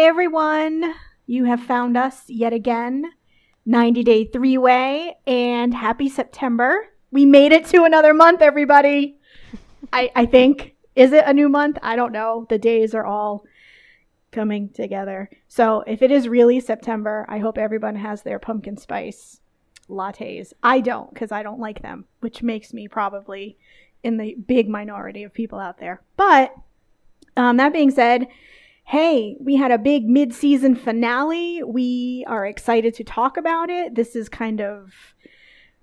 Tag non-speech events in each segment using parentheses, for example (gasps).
Hey everyone, you have found us yet again. 90 Day Three Way, and happy September. We made it to another month, everybody. (laughs) I, I think. Is it a new month? I don't know. The days are all coming together. So if it is really September, I hope everyone has their pumpkin spice lattes. I don't because I don't like them, which makes me probably in the big minority of people out there. But um, that being said, hey, we had a big mid season finale. We are excited to talk about it. This is kind of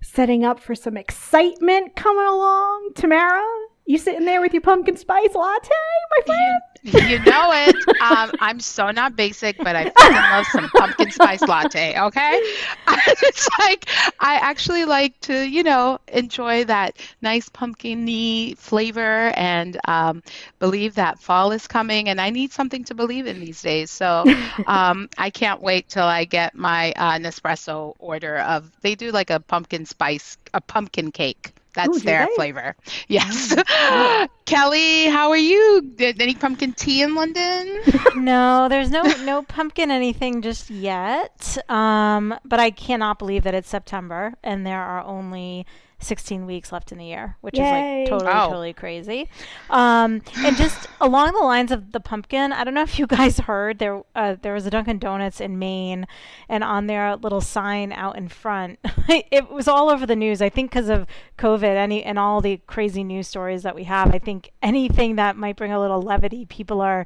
setting up for some excitement coming along. Tamara, you sitting there with your pumpkin spice latte, my friend? You, you know it. Um, I'm so not basic, but I fucking love some pumpkin spice latte. Okay, (laughs) it's like I actually like to, you know, enjoy that nice pumpkiny flavor and um, believe that fall is coming. And I need something to believe in these days. So (laughs) um, I can't wait till I get my uh, Nespresso order of. They do like a pumpkin spice, a pumpkin cake. That's Ooh, their they? flavor. (laughs) Yes. (gasps) Kelly, how are you? Did any pumpkin tea in London? (laughs) no, there's no (laughs) no pumpkin anything just yet. Um, but I cannot believe that it's September and there are only 16 weeks left in the year, which Yay. is like totally Oh. totally crazy. Um, and just (sighs) along the lines of the pumpkin, I don't know if you guys heard there uh, there was a Dunkin' Donuts in Maine, and on their little sign out in front, (laughs) it was all over the news. I think because of COVID, any and all the crazy news stories that we have. I think anything that might bring a little levity, people are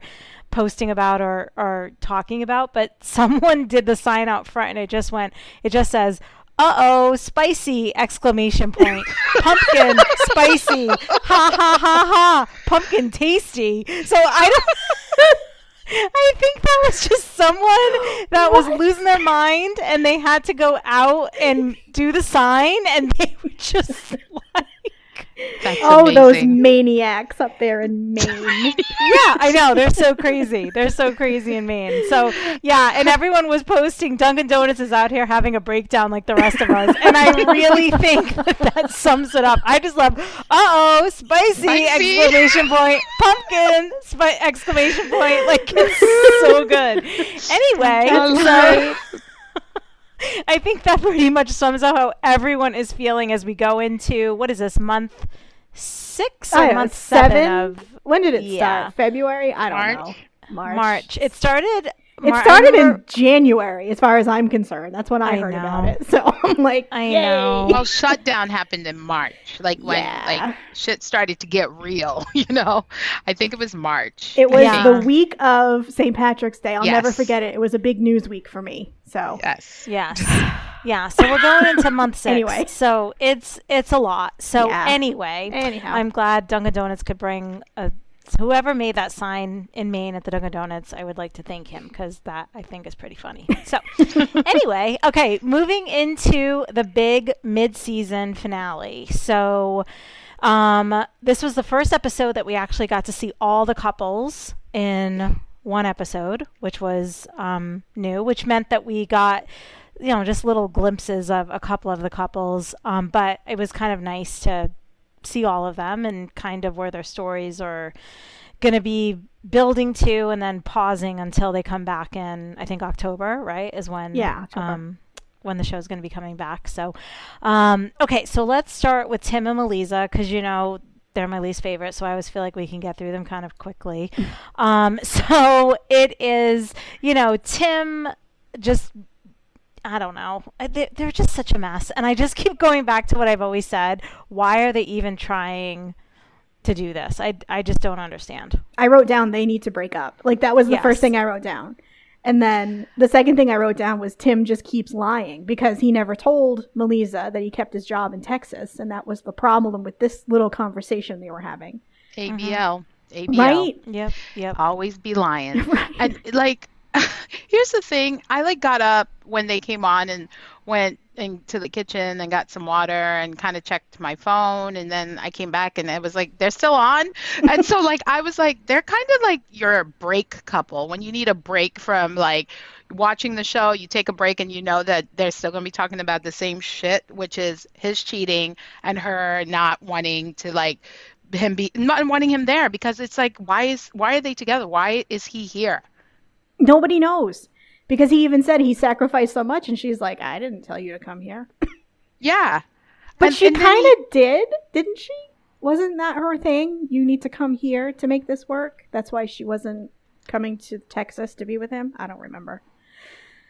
posting about or, or talking about. But (laughs) someone did the sign out front, and it just went. It just says. Uh oh, spicy! Exclamation point. (laughs) Pumpkin, spicy. Ha ha ha ha. Pumpkin, tasty. So I don't. (laughs) I think that was just someone that was losing their mind and they had to go out and do the sign and they were just (laughs) like That's Oh, those maniacs up there in Maine. (laughs) yeah, I know. They're so crazy. They're so crazy in Maine. So, yeah, and everyone was posting Dunkin' Donuts is out here having a breakdown like the rest of us. And I really (laughs) think that that sums it up. I just love, uh oh, spicy, Spicy. exclamation point, pumpkin, spi- exclamation point. Like, it's so good. (laughs) Anyway, so. I think that pretty much sums up how everyone is feeling as we go into what is this month six or I don't know, month seven, seven? of When did it Yeah. start? February? I don't March? know. March. March. It started. It Mar- I started remember- in January, as far as I'm concerned. That's when I, I heard about it. (laughs) So I'm like, I Yay. know. Well, shutdown happened in March, like when Yeah. like shit started to get real. (laughs) You know, I think it was March. It was Yeah. the week of St. Patrick's Day. I'll never forget it. It was a big news week for me. So Yes. Yes. (sighs) Yeah. So we're going into month six. Anyway. So it's it's a lot. So Yeah. anyway, anyhow, I'm glad Dunkin' Donuts could bring a. Whoever made that sign in Maine at the Dunkin' Donuts, I would like to thank him because that I think is pretty funny. So, (laughs) anyway, okay, moving into the big mid-season finale. So, um, this was the first episode that we actually got to see all the couples in one episode, which was um, new, which meant that we got, you know, just little glimpses of a couple of the couples. Um, but it was kind of nice to see all of them and kind of where their stories are going to be building to and then pausing until they come back in, I think October, right? Is when. Yeah. Um, when the show's going to be coming back. So, um, okay, so let's start with Tim and Melyza because you know they're my least favorite, so I always feel like we can get through them kind of quickly. (laughs) um, (laughs) so it is, you know, Tim just. I don't know. They- They're just such a mess. And I just (laughs) keep going back to what I've always said. Why are they even trying to do this? I, I just don't understand. I wrote down they need to break up. Like that was the Yes. first thing I wrote down. And then the second thing I wrote down was Tim just keeps lying because he never told Melyza that he kept his job in Texas, and that was the problem with this little conversation they were having. ABL. Mm-hmm. ABL. Right? Yep, yep. Always be lying. (laughs) Right. And like, (laughs) here's the thing. I like got up when they came on and went into the kitchen and got some water and kind of checked my phone and then I came back and it was like they're still on. (laughs) And so like I was like they're kind of like your break couple when you need a break from like watching the show, you take a break and you know that they're still going to be talking about the same shit, which is his cheating and her not wanting to like him be not wanting him there because it's like why is why are they together? Why is he here? Nobody knows because he even said he sacrificed so much, and she's like, "I didn't tell you to come here." Yeah. But And- she kind he- of did, didn't she? Wasn't that her thing? You need to come here to make this work. That's why she wasn't coming to Texas to be with him. I don't remember.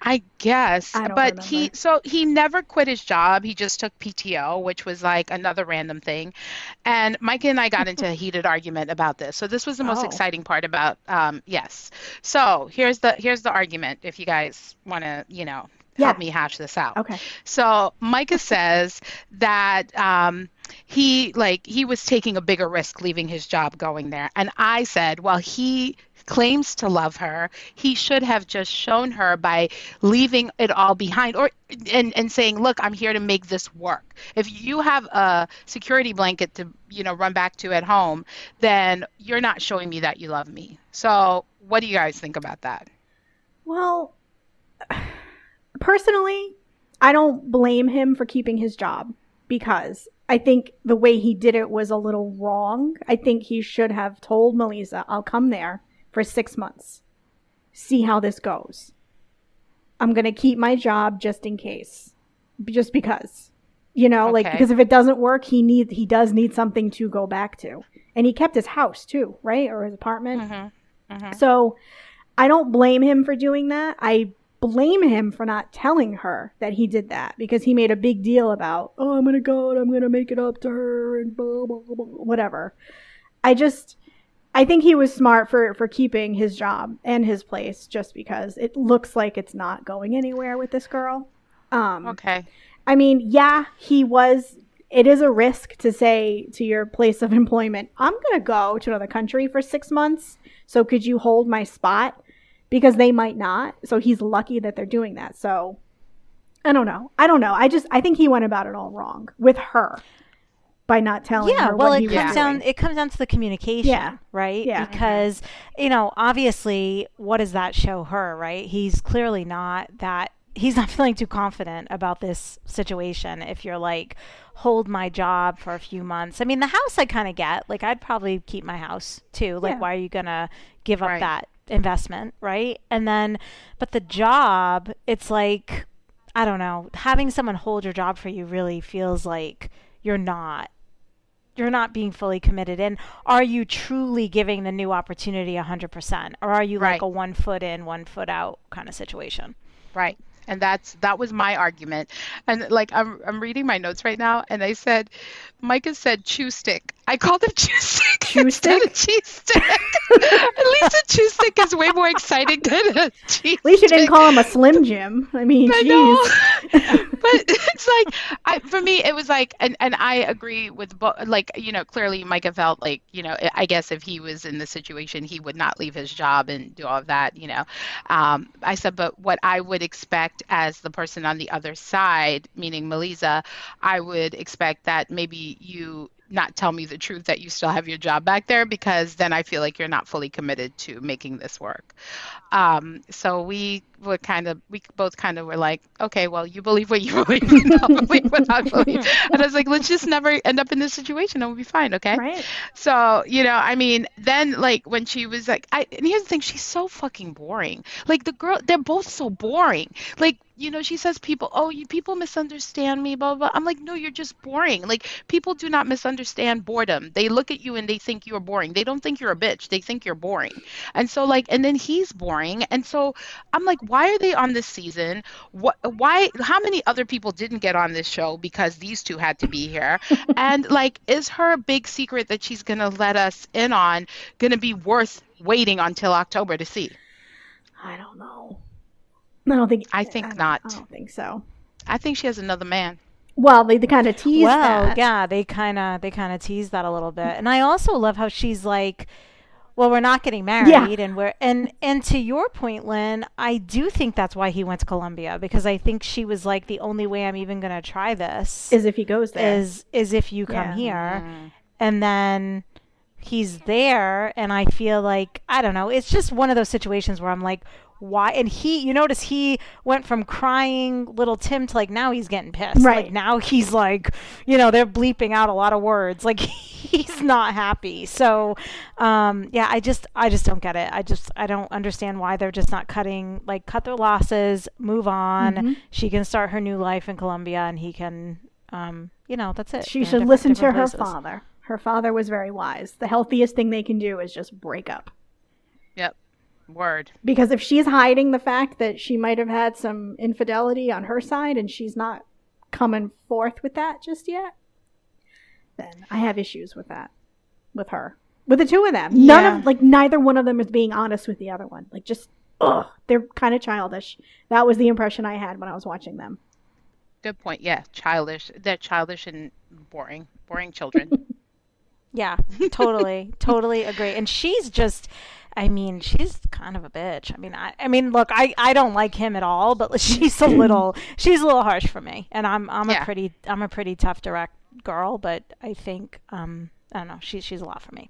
I guess, I but he so he never quit his job. He just took PTO, which was like another random thing. And Mike and I got into a (laughs) heated argument about this. So this was the most Oh. exciting part about um yes. So here's the here's the argument if you guys want to, you know, help me hash this out. Okay. So Micah (laughs) says that um, he like he was taking a bigger risk leaving his job going there, and I said, well, he claims to love her. He should have just shown her by leaving it all behind, or and and saying, look, I'm here to make this work. If you have a security blanket to you know run back to at home, then you're not showing me that you love me. So what do you guys think about that? Well, personally, I don't blame him for keeping his job because I think the way he did it was a little wrong. I think he should have told Melyza, I'll come there for six months, see how this goes. I'm going to keep my job just in case, just because. You know, like because if it doesn't work, he need he does need something to go back to, and he kept his house too, right, or his apartment. Mm-hmm. Mm-hmm. So I don't blame him for doing that. I blame him for not telling her that he did that because he made a big deal about, oh, I'm going to go and I'm going to make it up to her and blah, blah, blah, whatever. I just, I think he was smart for, for keeping his job and his place just because it looks like it's not going anywhere with this girl. Um, Okay. I mean, yeah, he was. It is a risk to say to your place of employment, I'm going to go to another country for six months. So could you hold my spot? Because they might not. So he's lucky that they're doing that. So I don't know. I don't know. I just, I think he went about it all wrong with her by not telling yeah her well what it he comes Yeah. down doing. it comes down to the communication Yeah. right Yeah. because you know obviously what does that show her right he's clearly not that he's not (laughs) feeling too confident about this situation if you're like hold my job for a few months i mean the house i kind of get like i'd probably keep my house too like Yeah. why are you gonna give up Right. that investment right and then but the job it's like i don't know having someone hold your job for you really feels like you're not you're not being fully committed and are you truly giving the new opportunity 100% or are you like a one foot in one foot out kind of situation Right. And that's that was my argument. And like I'm I'm reading my notes right now and I said Micah said chew stick. I called him (laughs) chew stick instead of cheese stick. At least a chew stick is way more exciting than a cheese At least you didn't call him a Slim Jim. I mean, I know. (laughs) but it's like I, for me it was like and, and I agree with bo- like you know clearly Micah felt like you know I guess if he was in the situation he would not leave his job and do all of that you know um, I said but what I would expect as the person on the other side meaning Melyza I would expect that maybe you not tell me the truth that you still have your job back there because then I feel like you're not fully committed to making this work. Um, so we were kind of, we both kind of were like, okay, well, you believe what you (laughs) believe, and I'll believe what I believe. And I was like, let's just never end up in this situation and we'll be fine, okay? Right? So, you know, I mean, then like when she was like, I, and here's the thing, she's so fucking boring. Like the girl, they're both so boring. Like, you know, she says people, oh, you people misunderstand me, blah, blah. I'm like, no, you're just boring. Like people do not misunderstand boredom. They look at you and they think you're boring. They don't think you're a bitch. They think you're boring. And so like, and then he's boring. And so I'm like, why are they on this season? What, why, how many other people didn't get on this show because these two had to be here? (laughs) and like, is her big secret that she's going to let us in on going to be worth waiting until October to see? I don't know. I don't think. I think don't- not. I don't think so. I think she has another man. Well, they, they kind of tease well that. yeah they kind of they kind of tease that a little bit and i also love how she's like well we're not getting married and we're and and to your point lynn i do think that's why he went to colombia because i think she was like the only way i'm even going to try this Is if he goes there. is is if you come Yeah. here Mm. and then he's there and I feel like I don't know, it's just one of those situations where I'm like why and he you notice he went from crying little Tim to like now he's getting pissed. Right. Like now he's like, you know, they're bleeping out a lot of words. (laughs) Like he's not happy. So um yeah, I just I just don't get it. I just I don't understand why they're just not cutting like cut their losses, move on. Mhm. She can start her new life in Colombia and he can um you know, that's it. She should different- listen to different her places. father. Her father was very wise. The healthiest thing they can do is just break up. Yep. Word. Because if she's hiding the fact that she might have had some infidelity on her side and she's not coming forth with that just yet, then I have issues with that. With her. With the two of them. None Yeah. of like neither one of them is being honest with the other one. Like just ugh, they're kind of childish. That was the impression I had when I was watching them. Good point. Yeah, childish. They're childish and boring. Boring children. (laughs) Yeah, totally, totally agree. And she's just, I mean, she's kind of a bitch. I mean, I, I mean, look, I, I don't like him at all, but (laughs) she's a little, (laughs) she's a little harsh for me. And I'm, I'm Yeah. a pretty, I'm a pretty tough, direct girl, but I think, um, I don't know, she's, she's a lot for me.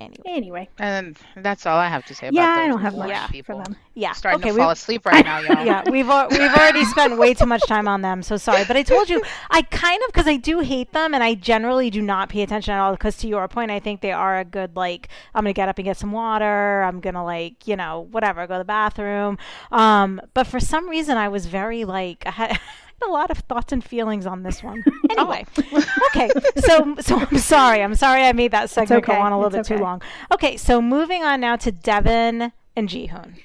Anyway, Anyway. and that's all I have to say about that. Yeah, I don't have boring much people. for them. yeah, Starting okay, to we- fall asleep right now, (laughs) y'all. yeah, we've we've already spent way too much time on them. So sorry, but I told you (laughs) I kind of because I do hate them, and I generally do not pay attention at all. Because to your point, I think they are a good like I'm gonna get up and get some water. I'm gonna like you know whatever go to the bathroom. Um, but for some reason, I was very like (laughs) I had. A lot of thoughts and feelings on this one. (laughs) Anyway, okay. So, so I'm sorry. I'm sorry I made that segment go on a little It's bit too long. Okay, so moving on now to Deavan and Jihoon.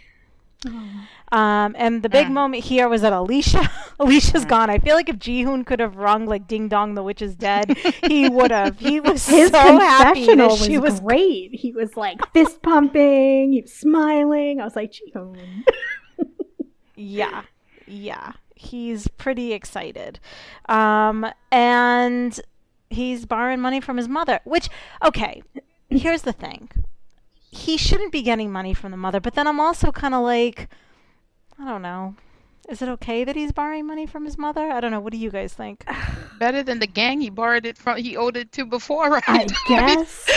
Um, and the big Mm. moment here was that Elicia, (laughs) Elicia's gone. I feel like if Jihoon could have rung like "Ding Dong, the witch is dead," he (laughs) would have. He was His so happy that was, she was. great. He was like fist pumping, he was smiling. I was like, Jihoon. Yeah, yeah. He's pretty excited, um, and he's borrowing money from his mother. Which, okay, here's the thing: he shouldn't be getting money from the mother. But then I'm also kind of like, I don't know. Is it okay that he's borrowing money from his mother? I don't know. What do you guys think? (sighs) Better than the gang he borrowed it from. He owed it to before, right? I (laughs) guess.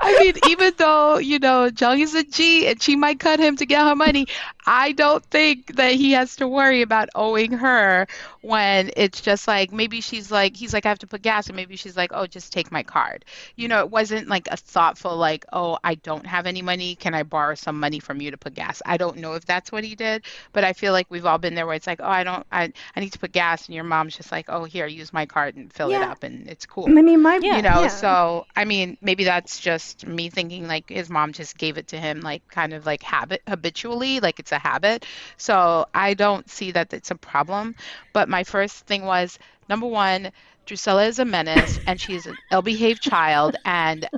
I mean, even though, you know, Jung is a G and she might cut him to get her money, I don't think that he has to worry about owing her when it's just like maybe she's like, he's like, I have to put gas, and maybe she's like, oh, just take my card. You know, it wasn't like a thoughtful, like, oh, I don't have any money. Can I borrow some money from you to put gas? I don't know if that's what he did, but I feel like we've all been there where it's like, oh, I don't, I, I need to put gas, and your mom's just like, oh, here, use my card and fill it up, and it's cool I mean, my Yeah. you know yeah. so i mean maybe that's just me thinking like his mom just gave it to him like kind of like habit habitually like it's a habit so i don't see that it's a problem but my first thing was number one Drascilla is a menace and she's an (laughs) ill-behaved child and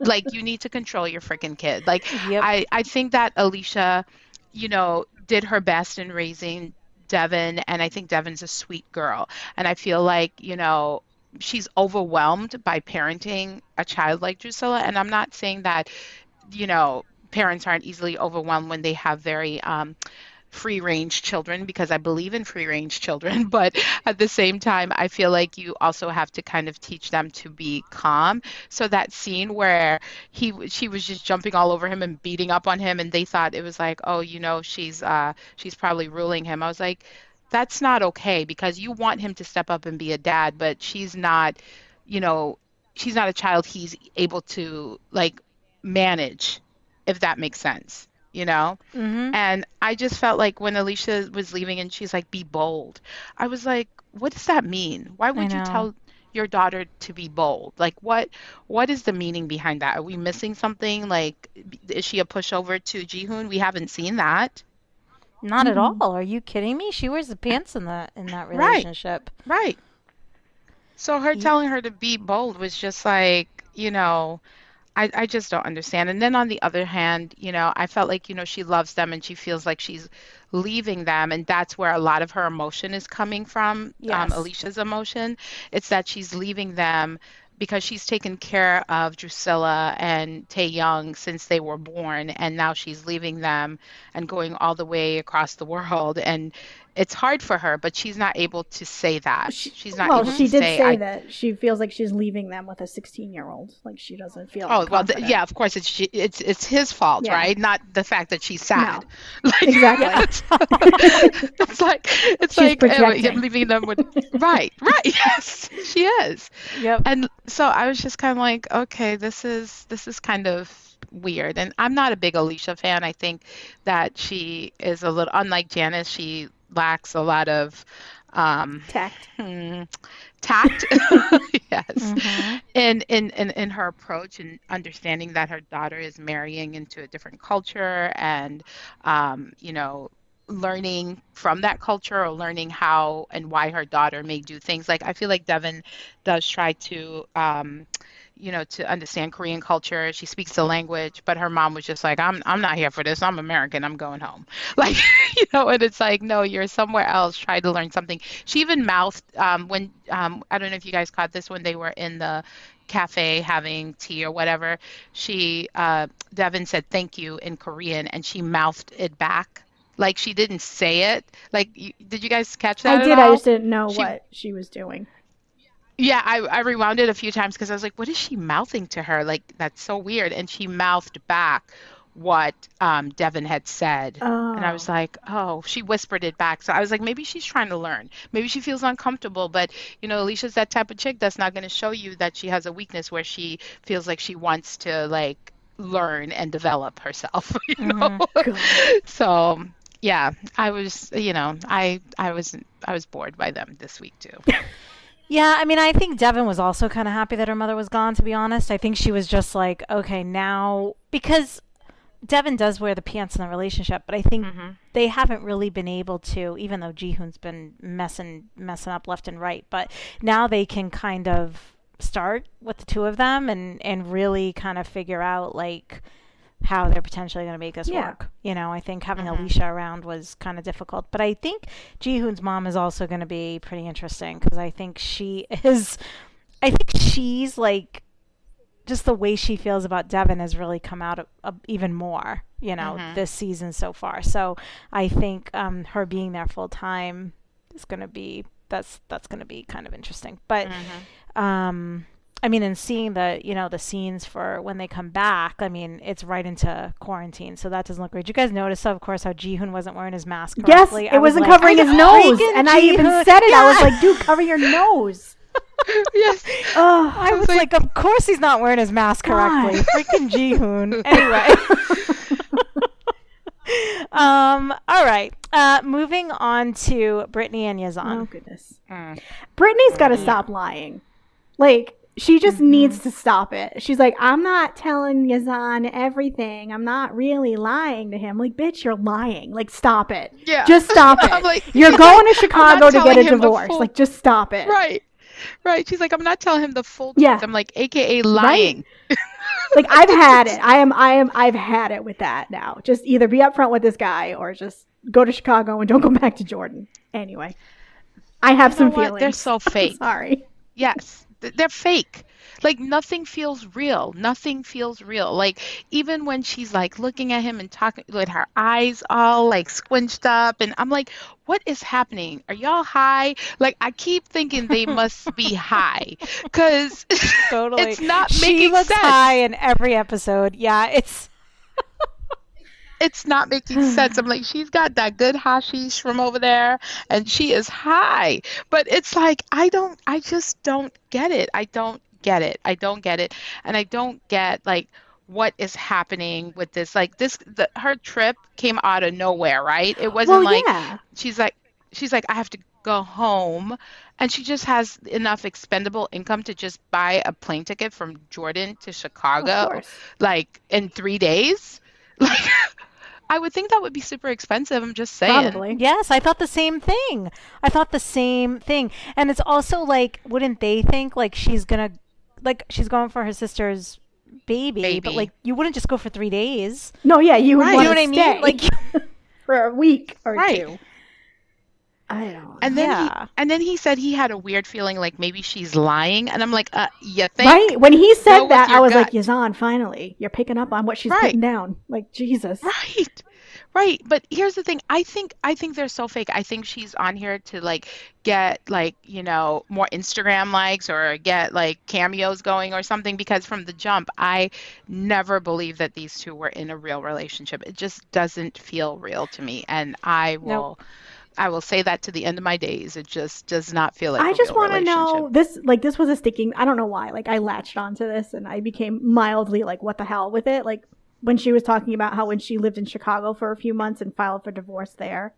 like you need to control your freaking kid like Yep. I, I think that Elicia, you know, did her best in raising Deavan, and I think Deavan's a sweet girl. And I feel like, you know, she's overwhelmed by parenting a child like Drascilla. And I'm not saying that, you know, parents aren't easily overwhelmed when they have very um, free range children because I believe in free range children. (laughs) But at the same time, I feel like you also have to kind of teach them to be calm. So that scene where he she was just jumping all over him and beating up on him, and they thought it was like, oh, you know, she's uh, she's probably ruling him. I was like, that's not okay because you want him to step up and be a dad, but she's not, you know, she's not a child he's able to like manage, if that makes sense, you know? mm-hmm. And I just felt like when Elicia was leaving and she's like, be bold, I was like, what does that mean? Why would you tell your daughter to be bold? Like, what what is the meaning behind that? Are we missing something? Like, is she a pushover to Jihoon? We haven't seen that. Not at Mhm. all. Are you kidding me? She wears the pants in that in that relationship. Right. right. So her Ye- telling her to be bold was just like, you know, I, I just don't understand. And then on the other hand, you know, I felt like, you know, she loves them and she feels like she's leaving them. And that's where a lot of her emotion is coming from, Yes. um, Elicia's emotion. It's that she's leaving them because she's taken care of Drascilla and Taeyang since they were born. And now she's leaving them and going all the way across the world. And it's hard for her, but she's not able to say that. She- she's not well, she did say, say I, that she feels like she's leaving them with a 16 year old. Like she doesn't feel. Oh well, th- yeah. Of course, it's she, it's it's his fault, Yeah. right? Not the fact that she's sad. (laughs) Like, Exactly. (laughs) It's, it's like it's She's like uh, leaving them with (laughs) right, right. Yes, she is. Yep. And so I was just kind of like, okay, this is this is kind of weird. And I'm not a big Elicia fan. I think that she is a little unlike Janice. She lacks a lot of um, Tact. hmm, (laughs) tact. (laughs) yes Mhm. in, in in in her approach and understanding that her daughter is marrying into a different culture and um, you know learning from that culture or learning how and why her daughter may do things like i feel like deavan does try to um, you know to understand korean culture. She speaks the language but her mom was just like i'm i'm not here for this. I'm american. I'm going home. (laughs) Like you know and it's like no you're somewhere else. Try to learn something. She even mouthed um, when um, i don't know if you guys caught this when they were in the cafe having tea or whatever she uh, deavan said thank you in korean and she mouthed it back. Like she didn't say it. Like you, did you guys catch that I did. I just didn't know She- what she was doing. Yeah, I, I rewound it a few times because I was like, what is she mouthing to her? Like, that's so weird. And she mouthed back what um, Deavan had said. Oh. And I was like, oh, she whispered it back. So I was like, maybe she's trying to learn. Maybe she feels uncomfortable. But, you know, Elicia's that type of chick that's not going to show you that she has a weakness where she feels like she wants to, like, learn and develop herself, (laughs) you know? God. So, yeah, I was, you know, I I was I was bored by them this week too. (laughs) Yeah, I mean, I think Deavan was also kind of happy that her mother was gone, to be honest. I think she was just like, okay, now, because Deavan does wear the pants in the relationship, but I think Mhm. they haven't really been able to, even though Jihoon's been messing, messing up left and right, but now they can kind of start with the two of them and, and really kind of figure out, like, how they're potentially going to make us Yeah. work. You know, I think having Mhm. Elicia around was kind of difficult, but I think Jihoon's mom is also going to be pretty interesting because I think she (laughs) is, I think she's like, just the way she feels about Deavan has really come out uh, even more, you know, Mhm. this season so far. So I think um, her being there full time is going to be that's that's going to be kind of interesting. But Mhm. um I mean, and seeing the you know the scenes for when they come back, I mean, it's right into quarantine, so that doesn't look great. Did you guys notice, of course, how Jihoon wasn't wearing his mask correctly? I it was wasn't like, covering his "I nose, freaking and I even said it. I was like, "Dude, cover your nose." (laughs) yes. Ugh. I was like, of course he's not wearing his mask correctly. God. Freaking Jihoon. (laughs) Anyway. (laughs) um. All right. Uh, moving on to Brittany and Oh Yazan. goodness. Mm. Brittany's got to Yeah. stop lying. Like she just Mhm. needs to stop it. She's like, I'm not telling Yazan everything. I'm not really lying to him. Like, bitch, you're lying. Like, stop it. Yeah. Just stop (laughs) it. like, You're (laughs) going to Chicago to get a divorce. full- Like, just stop it. Right. Right. She's like, I'm not telling him the full Yeah. truth. I'm like, AKA lying. (laughs) Like, I've had it. I am. I am. I've had it with that now. Just either be upfront with this guy or just go to Chicago and don't go back to Jordan. Anyway, I have You some feelings. They're so fake. Sorry. Yes, they're fake. Like nothing feels real. Nothing feels real. Like even when she's like looking at him and talking with her eyes all like squinched up and I'm like, what is happening? Are y'all high? Like I keep thinking they (laughs) must be high cuz (laughs) Totally. it's not she making looks sense. high in every episode. Yeah, it's (laughs) It's not making sense. I'm (sighs) like, she's got that good hashish from over there and she is high. But it's like I don't I just don't get it. I don't get it. I don't get it. And I don't get like what is happening with this like this the, her trip came out of nowhere right it wasn't Well, like yeah. she's like she's like i have to go home and she just has enough expendable income to just buy a plane ticket from jordan to chicago like in three days (laughs) like i would think that would be super expensive i'm just saying Probably. yes. I thought the same thing. I thought the same thing, and it's also like, wouldn't they think like she's gonna, like she's going for her sister's baby, but like you wouldn't just go for three days. No, yeah, you would Right. You know what I mean? Like, (laughs) for a week or Right. two. I don't. and then Yeah. he and then he said he had a weird feeling like maybe she's lying and i'm like uh you think right when he said with that, I was gut. like, "Yazan, finally, you're picking up on what she's Right. putting down." Like Jesus. Right. Right, but here's the thing. I think I think they're so fake. I think she's on here to like get like, you know, more Instagram likes or get like cameos going or something because from the jump, I never believed that these two were in a real relationship. It just doesn't feel real to me. And I will Nope. I will say that to the end of my days. It just does not feel like I a just want to know this. Like this was a sticking. I don't know why. Like I latched onto this and I became mildly like, what the hell with it? Like when she was talking about how when she lived in Chicago for a few months and filed for divorce there,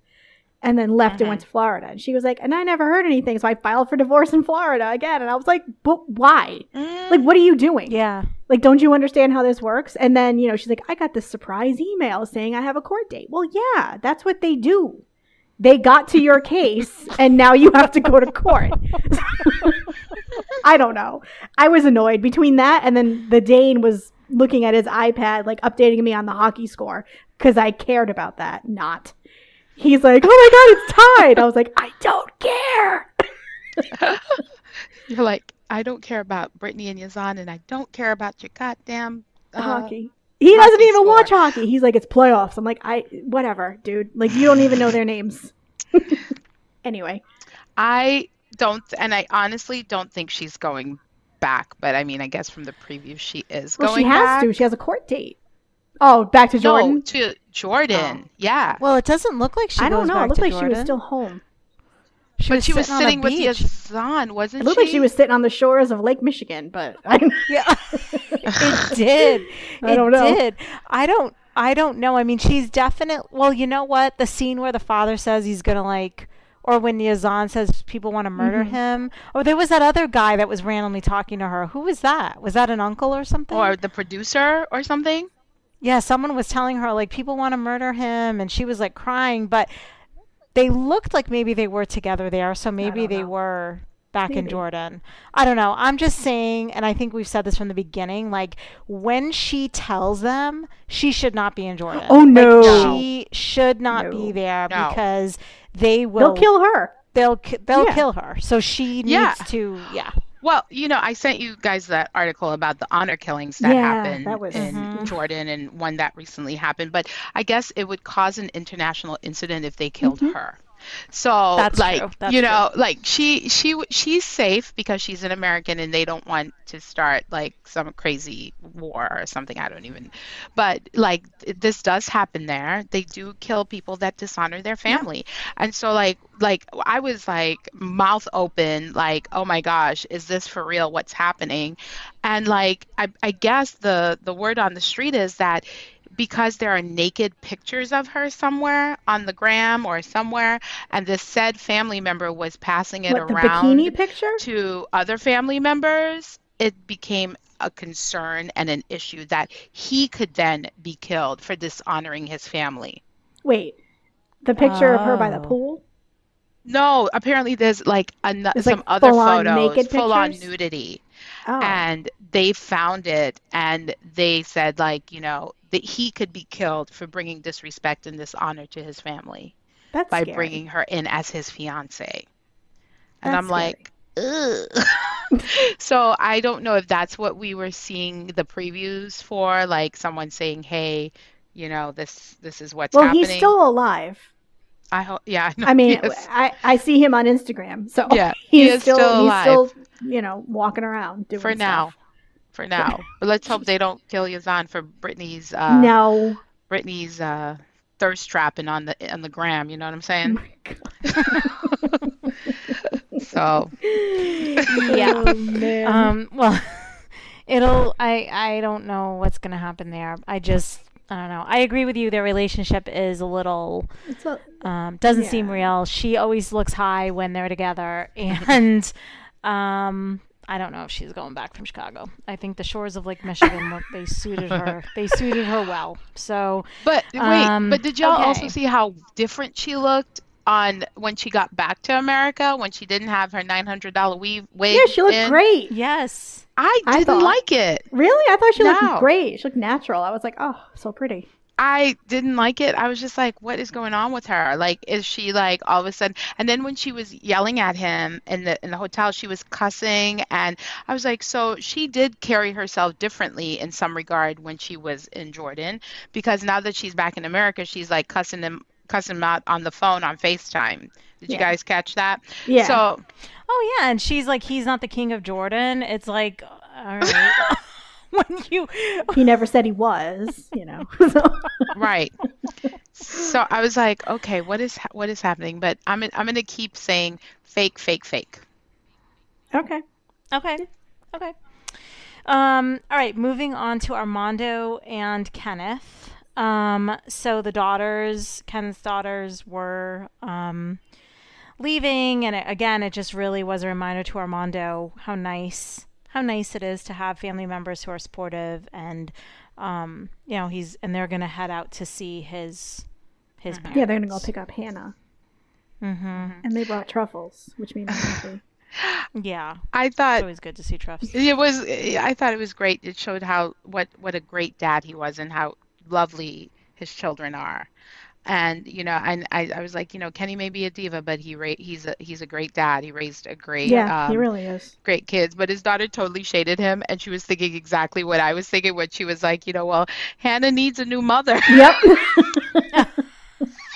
and then left and went to Florida, and she was like, and I never heard anything, so I filed for divorce in Florida again, and I was like, but why? Mm, Like, what are you doing? Yeah. Like, don't you understand how this works? And then, you know, she's like, I got this surprise email saying I have a court date. Well, yeah, that's what they do. They got to your case, and now you have to go to court. (laughs) I don't know. I was annoyed between that and then the Dane was looking at his iPad, like updating me on the hockey score because I cared about that. Not. He's like, oh my God, it's tied. I was like, I don't care. (laughs) You're like, I don't care about Brittany and Yazan and I don't care about your goddamn uh, hockey. He doesn't even score. watch hockey. He's like, it's playoffs. I'm like, I whatever, dude. Like you don't even know their names. (laughs) anyway, I don't, and I honestly don't think she's going back. But I mean, I guess from the preview, she is well, going she has back. to. She has a court date. Oh, back to No, Jordan. to Jordan. Oh. Yeah, Well, it doesn't look like she I don't know. back It looked to like she was still home. She but she was sitting with beach. Yazan, wasn't It looked she? like she was sitting on the shores of Lake Michigan, but (laughs) I, Yeah, it did. (laughs) I it don't know. did. I don't. I don't know. I mean, she's definitely. Well, you know what? The scene where the father says he's gonna like, or when Yazan says people want to murder Mhm. him, or there was that other guy that was randomly talking to her. Who was that? Was that an uncle or something? or the producer or something. yeah, someone was telling her like people want to murder him, and she was like crying, but they looked like maybe they were together there, so maybe they know. were back in Jordan. I don't know. I'm just saying, and I think we've said this from the beginning, like when she tells them, she should not be in Jordan. Oh, Like, no. she should not be there No. because they will they'll kill her. they'll they'll Yeah. kill her. So she needs Yeah. to yeah. Well, you know, I sent you guys that article about the honor killings that Yeah, happened that was- in Mhm. Jordan and one that recently happened. But I guess it would cause an international incident if they killed Mhm. her. So, That's like, true. You know, like she she she's safe because she's an American and they don't want to start like some crazy war or something. I don't even. But like this does happen there. They do kill people that dishonor their family. And so like like I was like mouth open like oh my gosh is this for real what's happening and like I, I guess the the word on the street is that because there are naked pictures of her somewhere on the gram or somewhere and this said family member was passing it What around to other family members it became a concern and an issue that he could then be killed for dishonoring his family Wait, the picture of her by the Oh. pool. No, apparently there's like an, some like, other photos, naked full on nudity, Oh, and they found it, and they said like you know that he could be killed for bringing disrespect and dishonor to his family that's by scary. bringing her in as his fiance, and That's I'm like, (laughs) so I don't know if that's what we were seeing the previews for, like someone saying, hey. You know this. This is what's well, happening. he's still alive. I hope. Yeah. (laughs) I, I mean. I, I see him on Instagram, so Yeah, (laughs) he's he is still, still he's still you know walking around doing for now. For now, but let's hope they don't kill Yazan for Brittany's uh, no, Brittany's uh, thirst trapping on the on the gram. You know what I'm Oh saying? my (laughs) So Yeah. Oh. Um, well, it'll. I I don't know what's gonna happen there. I just I don't know. I agree with you. Their relationship is a little It's a- um, doesn't seem real. She always looks high when they're together, (laughs) and um, I don't know if she's going back from Chicago. I think the shores of Lake Michigan were- they suited her. (laughs) They suited her well. So But wait, Um, but did y'all also see how different she looked on when she got back to America when she didn't have her nine hundred dollar weave wig? yeah, she looked in? great. yes, I I didn't thought- like it. Really, I thought she No. looked great. She looked natural. I was like, oh, so pretty. I didn't like it. I was just like, what is going on with her? Like, is she like all of a sudden? And then when she was yelling at him in the in the hotel, she was cussing, and I was like, so she did carry herself differently in some regard when she was in Jordan, because now that she's back in America, she's like cussing him cussing him out on the phone on FaceTime. Did you guys catch that? Yeah. So Oh yeah, and she's like, he's not the king of Jordan. It's like, all right. (laughs) (laughs) when you, he never said he was, you know. (laughs) So, right. So I was like, okay, what is ha- what is happening? But I'm I'm gonna keep saying fake, fake, fake. okay. okay, okay. Um, all right, moving on to Armando and Kenneth. Um, so the daughters, Ken's daughters, were um, leaving, and it, again, it just really was a reminder to Armando how nice, how nice it is to have family members who are supportive, and um, you know, he's and they're gonna head out to see his his parents. Yeah, they're gonna go pick up Hannah, Mm-hmm. and they brought truffles, which made me happy. (gasps) Yeah, I it's thought always good to see Truffs. It was. I thought it was great. It showed how what what a great dad he was and how lovely his children are. And you know, and I, I was like, you know, Kenny may be a diva, but he ra- he's a he's a great dad. He raised a great Yeah, he um, really is. great kids. But his daughter totally shaded him, and she was thinking exactly what I was thinking when she was like, you know, well, Hannah needs a new mother. Yep. (laughs)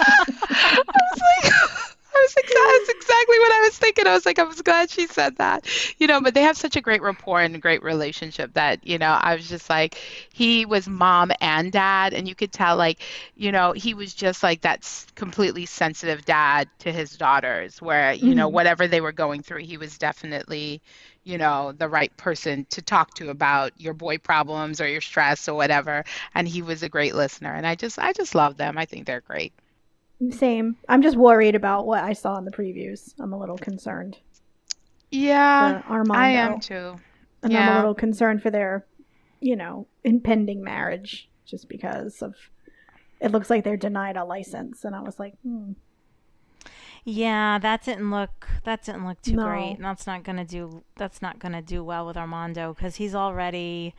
I was like, (laughs) was that's exactly what I was thinking. I was like, I was glad she said that, you know. But they have such a great rapport and a great relationship that, you know, I was just like, he was mom and dad, and you could tell, like, you know, he was just like that completely sensitive dad to his daughters, where, you know, Mhm. whatever they were going through, he was definitely, you know, the right person to talk to about your boy problems or your stress or whatever. And he was a great listener, and I just, I just love them. I think they're great. Same. I'm just worried about what I saw in the previews. I'm a little concerned Yeah, Armando. I am too. And I'm a little concerned for their, you know, impending marriage just because of it looks like they're denied a license. And I was like, hmm. Yeah, that didn't look that didn't look too No. great. And that's not gonna do that's not gonna do well with Armando because he's already,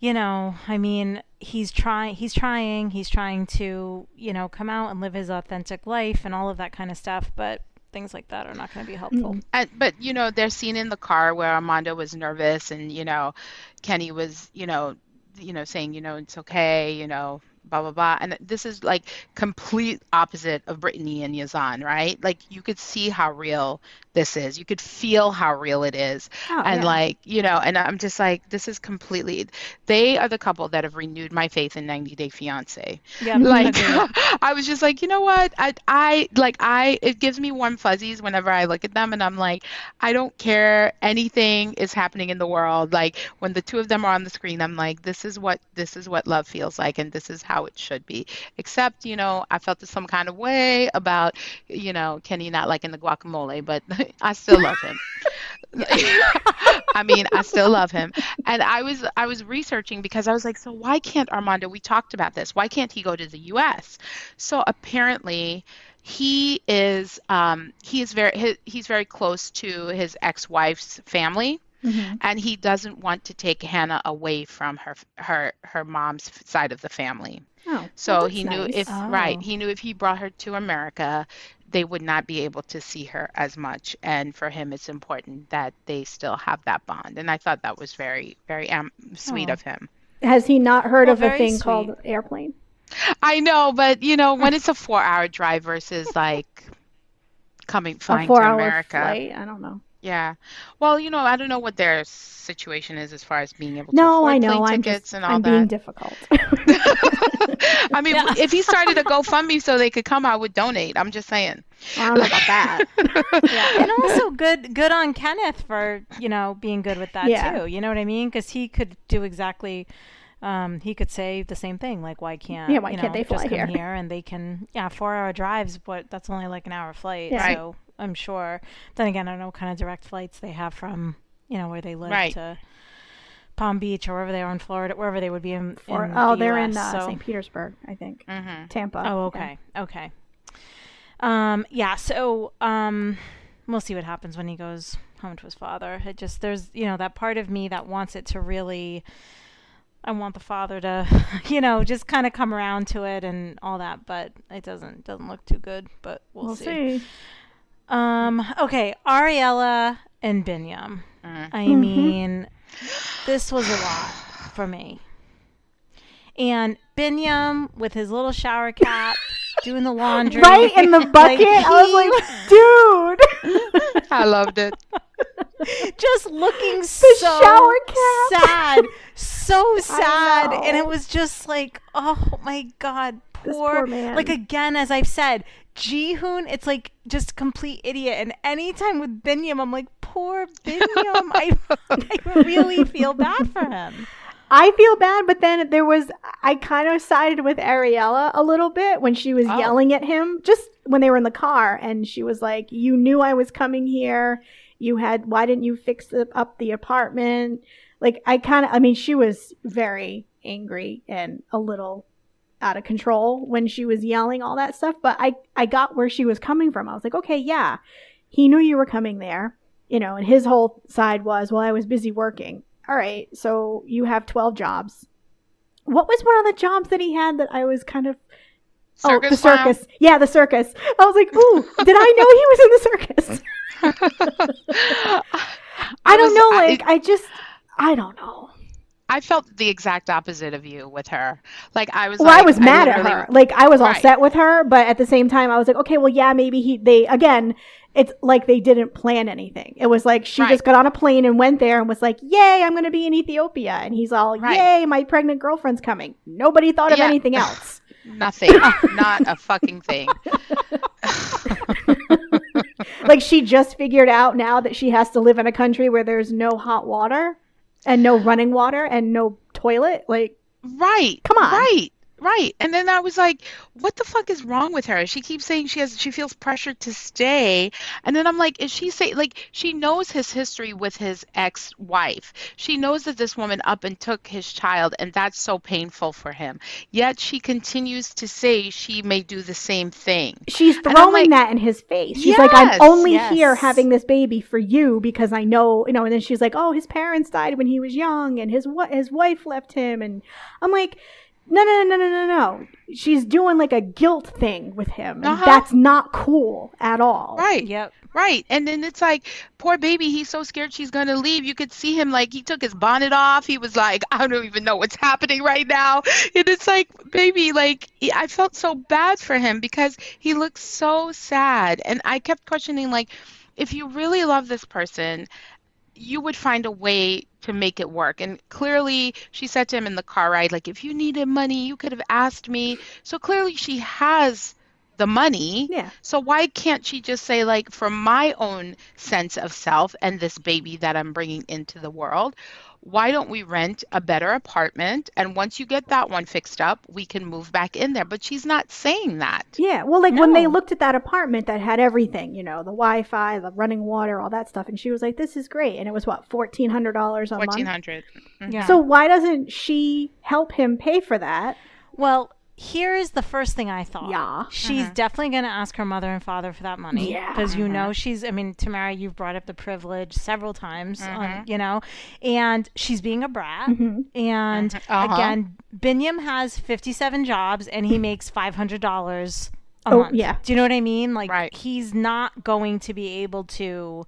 you know, I mean, he's trying he's trying he's trying to you know come out and live his authentic life and all of that kind of stuff, but things like that are not going to be helpful. Mm. And, but you know, they're seen in the car where Armando was nervous, and you know, Kenny was, you know, you know, saying, you know, it's okay, you know, blah blah blah. And this is like complete opposite of Brittany and Yazan, right? Like you could see how real this is. You could feel how real it is. Oh, and yeah. like you know and i'm just like this is completely they are the couple that have renewed my faith in 90 day fiance Yeah, (laughs) like (laughs) i was just like you know what i i like i it gives me warm fuzzies whenever i look at them and i'm like i don't care anything is happening in the world like when the two of them are on the screen i'm like this is what this is what love feels like and this is how it should be except you know i felt some kind of way about you know kenny not liking the guacamole but (laughs) i still love him (laughs) I mean, I still love him. And I was I was researching because I was like, so why can't Armando, we talked about this. Why can't he go to the US? So apparently he is um he is very he, he's very close to his ex-wife's family Mhm. and he doesn't want to take Hannah away from her her her mom's side of the family. Oh, So well, he knew nice. if Oh. right, he knew if he brought her to America, they would not be able to see her as much. And for him, it's important that they still have that bond. And I thought that was very, very um, sweet Oh. of him. Has he not heard Well, of a thing sweet. called airplane? I know, but you know, when it's a four-hour drive versus like coming A flying to America, flight? I don't know. Yeah. Well, you know, I don't know what their situation is as far as being able to No, afford I know. plane I'm tickets just and all I'm that. being difficult. (laughs) (laughs) I mean, Yeah. if he started a (laughs) GoFundMe so they could come, I would donate. I'm just saying. I don't know about that. yeah, and also good good on Kenneth for you know being good with that Yeah. too. You know what I mean? Because he could do exactly. Um, he could say the same thing, like, "Why can't Yeah, why you can't they fly just come here?" and they can, yeah, four-hour drives, but that's only like an hour flight, Yeah. So I'm sure. Then again, I don't know what kind of direct flights they have from you know where they live Right. to Palm Beach or wherever they are in Florida, wherever they would be in. Or, in oh, the they're in US, uh, so- St. Petersburg, I think. hmm Tampa. Oh, yeah. okay. Okay. Um, yeah, so um we'll see what happens when he goes home to his father. It just there's, you know, that part of me that wants it to really I want the father to, (laughs) you know, just kind of come around to it and all that, but it doesn't doesn't look too good. But we'll, We'll see. see. Um. Okay, Ariela and Biniyam. Mhm. I Mhm. mean, this was a lot for me. And Biniyam with his little shower cap, doing the laundry, Right in the (laughs) bucket. I was like, (laughs) dude. (laughs) I loved it. just looking The so shower cap. sad, so sad, and it was just like, oh my god, This poor, man. like again, as I've said, Jihoon, it's like just complete idiot, and anytime with Biniyam, I'm like, poor Biniyam, I, I really feel bad for him. I feel bad, but then there was I kind of sided with Ariela a little bit when she was Oh. yelling at him just when they were in the car and she was like, "You knew I was coming here. You had why didn't you fix up the apartment?" Like I kind of I mean, she was very angry and a little out of control when she was yelling all that stuff, but I I got where she was coming from. I was like, "Okay, yeah. He knew you were coming there." You know, and his whole side was, "Well, I was busy working." all right, so you have 12 jobs. What was one of the jobs that he had that I was kind of. oh, the clown. circus. Yeah, the circus. I was like, ooh, did I know he was in the circus? (laughs) I, don't was- know. I- Like, I, just. I don't know. I felt the exact opposite of you with her. Like I was. Well, like, I was mad at her. Like, I was all Right. set with her, but at the same time, I was like, okay, well, yeah, maybe he. They, again, it's like they didn't plan anything. It was like she Right. just got on a plane and went there and was like, yay, I'm going to be in Ethiopia. And he's all, Right. yay, my pregnant girlfriend's coming. Nobody thought of Yeah. anything else. Nothing. (laughs) Not a fucking thing. (laughs) (laughs) like she just figured out now that she has to live in a country where there's no hot water and no running water and no toilet. Like, Right. Come on. Right. Right. And then I was like, what the fuck is wrong with her? She keeps saying she has she feels pressured to stay. And then I'm like, is she say like she knows his history with his ex-wife. She knows that this woman up and took his child and that's so painful for him. Yet she continues to say she may do the same thing. she's throwing like, that in his face. She's like, I'm only yes. here having this baby for you because I know, you know. And then she's like, oh, his parents died when he was young, and his his wife left him. And I'm like, no, no, no, no, no, no, no. She's doing like a guilt thing with him, and Uh-huh. that's not cool at all. Right. Yep. Right. And then it's like, poor baby, he's so scared she's going to leave. You could see him like he took his bonnet off. He was like, I don't even know what's happening right now. And it's like, baby, like I felt so bad for him because he looks so sad. And I kept questioning, like, if you really love this person, you would find a way to make it work. And clearly, she said to him in the car ride, like, if you needed money, you could have asked me. So clearly, she has the money. Yeah. So why can't she just say like for my own sense of self and this baby that I'm bringing into the world, why don't we rent a better apartment and once you get that one fixed up, we can move back in there. But she's not saying that. Yeah, well, like when they looked at that apartment that had everything, you know, the Wi-Fi, the running water, all that stuff, and she was like, "This is great," and it was what fourteen hundred dollars a month. 1400. Mm-hmm. Yeah. So why doesn't she help him pay for that? Well, here is the first thing I thought. Yeah. She's uh-huh. definitely going to ask her mother and father for that money. Yeah. Because you know uh-huh. she's, I mean, Tamara, you've brought up the privilege several times, on, uh-huh. you know, and she's being a brat. Mm-hmm. And Uh-huh. again, Biniyam has 57 jobs and he makes $500 a Oh, month. yeah. Do you know what I mean? Like, Right. he's not going to be able to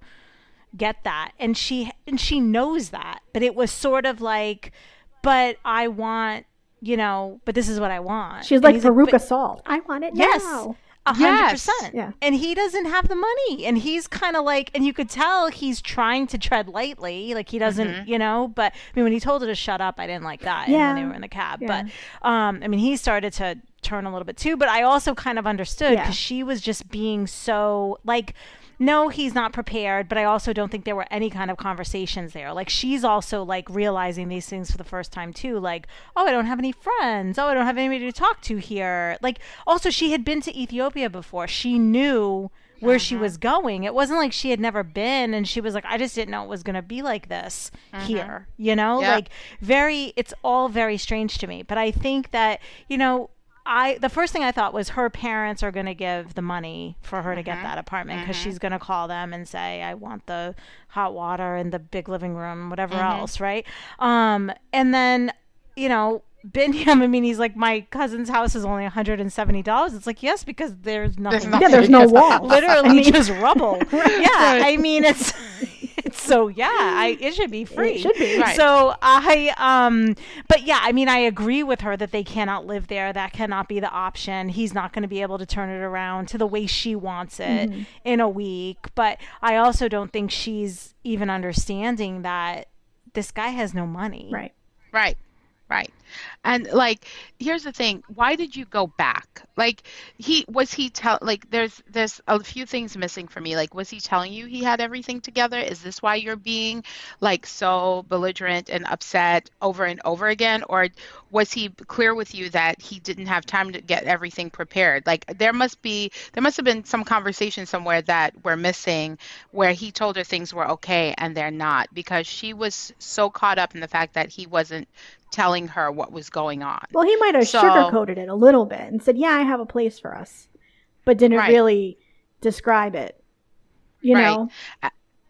get that and she and she knows that but it was sort of like but i want you know but this is what i want She's And like he's Veruca "But- Salt. I want it yes now. a hundred Yes. percent Yeah. and he doesn't have the money and he's kind of like and you could tell he's trying to tread lightly like he doesn't Mm-hmm. you know but i mean when he told her to shut up i didn't like that Yeah. when they were in the cab Yeah. but um i mean he started to turn a little bit too but i also kind of understood Yeah. because she was just being so like no, he's not prepared, but I also don't think there were any kind of conversations there. Like she's also like realizing these things for the first time too. Like, oh, I don't have any friends. Oh, I don't have anybody to talk to here. Like also she had been to Ethiopia before. She knew where she uh-huh. was going. It wasn't like she had never been and she was like I just didn't know it was going to be like this mm-hmm. here, you know? Like very it's all very strange to me. But I think that, you know, I the first thing I thought was her parents are going to give the money for her to get mm-hmm. that apartment because mm-hmm. she's going to call them and say I want the hot water and the big living room, whatever mm-hmm. else, right? Um, and then you know, Biniyam, (laughs) I mean, he's like, my cousin's house is only $170. It's like, yes, because there's nothing. nothing. Yeah, there's no wall. Literally (laughs) I mean- just rubble. (laughs) Yeah, I mean, it's, it's (laughs) so, yeah, I, it should be free. It should be. Right. So I, um, but yeah, I mean, I agree with her that they cannot live there. That cannot be the option. He's not going to be able to turn it around to the way she wants it Mm-hmm. in a week. But I also don't think she's even understanding that this guy has no money. Right. Right. Right. And like here's the thing, why did you go back? Like he was he tell like there's there's a few things missing for me. Like was he telling you he had everything together? Is this why you're being like so belligerent and upset over and over again or was he clear with you that he didn't have time to get everything prepared? Like there must be there must have been some conversation somewhere that we're missing where he told her things were okay and they're not because she was so caught up in the fact that he wasn't telling her what was going on. Well, he might have So- sugarcoated it a little bit and said, "Yeah, I have a place for us," but didn't Right. really describe it. You Right. know,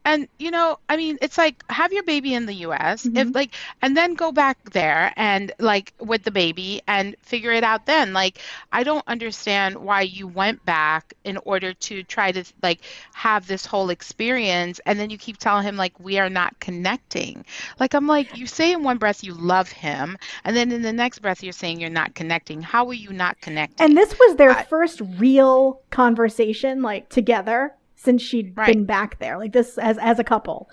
And you know, I mean, it's like have your baby in the US Mm-hmm. if like and then go back there and like with the baby and figure it out then. Like I don't understand why you went back in order to try to like have this whole experience and then you keep telling him like we are not connecting. Like I'm like you say in one breath you love him and then in the next breath you're saying you're not connecting. How are you not connecting? and this was their I- first real conversation, like together, since she'd Right. been back there, like this as as a couple,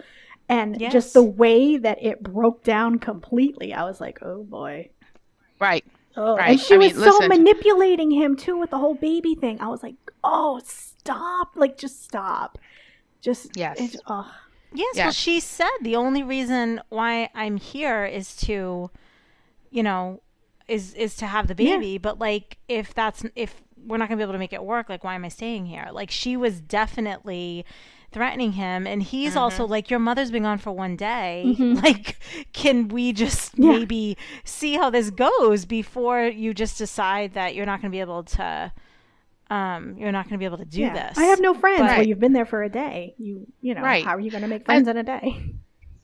and Yes. just the way that it broke down completely, I was like, "Oh boy." right. Oh, Right. and she I was mean, so listen. manipulating him too with the whole baby thing. I was like, "Oh, stop! Like, just stop! Just Yes. It, oh. Yes, well, she said the only reason why I'm here is to, you know, is is to have the Yeah. baby. But like, if that's if we're not gonna be able to make it work, like, why am I staying here? Like, she was definitely threatening him, and he's also Mm-hmm. like, your mother's been gone for one day. (laughs) Like, can we just Yeah. maybe see how this goes before you just decide that you're not gonna be able to. Um, you're not going to be able to do Yeah. this. I have no friends. Well, you've been there for a day. You, you know, Right. how are you going to make friends in a day?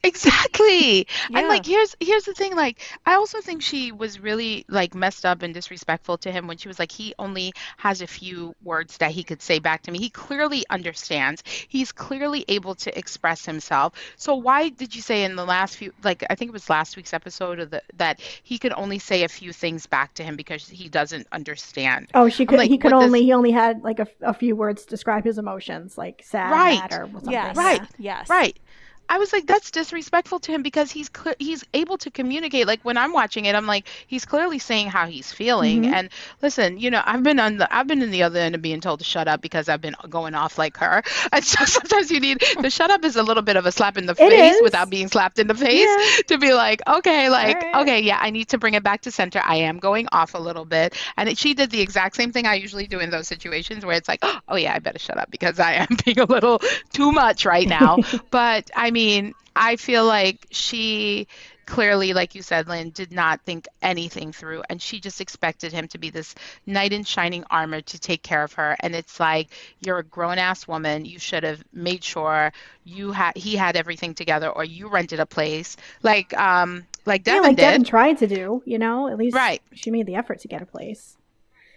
Exactly. Yeah. And like here's here's the thing like I also think she was really like messed up and disrespectful to him when she was like he only has a few words that he could say back to me. He clearly understands. He's clearly able to express himself. So why did you say in the last few like I think it was last week's episode of the that he could only say a few things back to him because he doesn't understand. Oh, she could. like, he could what does- only. He only had like a, a few words to describe his emotions, like sad, Right. mad, or something. Yes. Right. Yes. Right. I was like, that's disrespectful to him because he's cl- he's able to communicate. Like when I'm watching it, I'm like, he's clearly saying how he's feeling. Mhm. And listen, you know, I've been on the I've been in the other end of being told to shut up because I've been going off like her. (laughs) And so sometimes you need the shut up is a little bit of a slap in the It face is. without being slapped in the face Yeah. (laughs) to be like, okay, like right. okay, yeah, I need to bring it back to center. I am going off a little bit. And it, she did the exact same thing I usually do in those situations where it's like, (gasps) oh yeah, I better shut up because I am (laughs) being a little too much right now. but I mean, I feel like she clearly, like you said, Lynn, did not think anything through. And she just expected him to be this knight in shining armor to take care of her. And it's like, you're a grown ass woman. You should have made sure you had he had everything together or you rented a place. Like um like Yeah, like did. Deavan tried to do. You know, at least Right. she made the effort to get a place.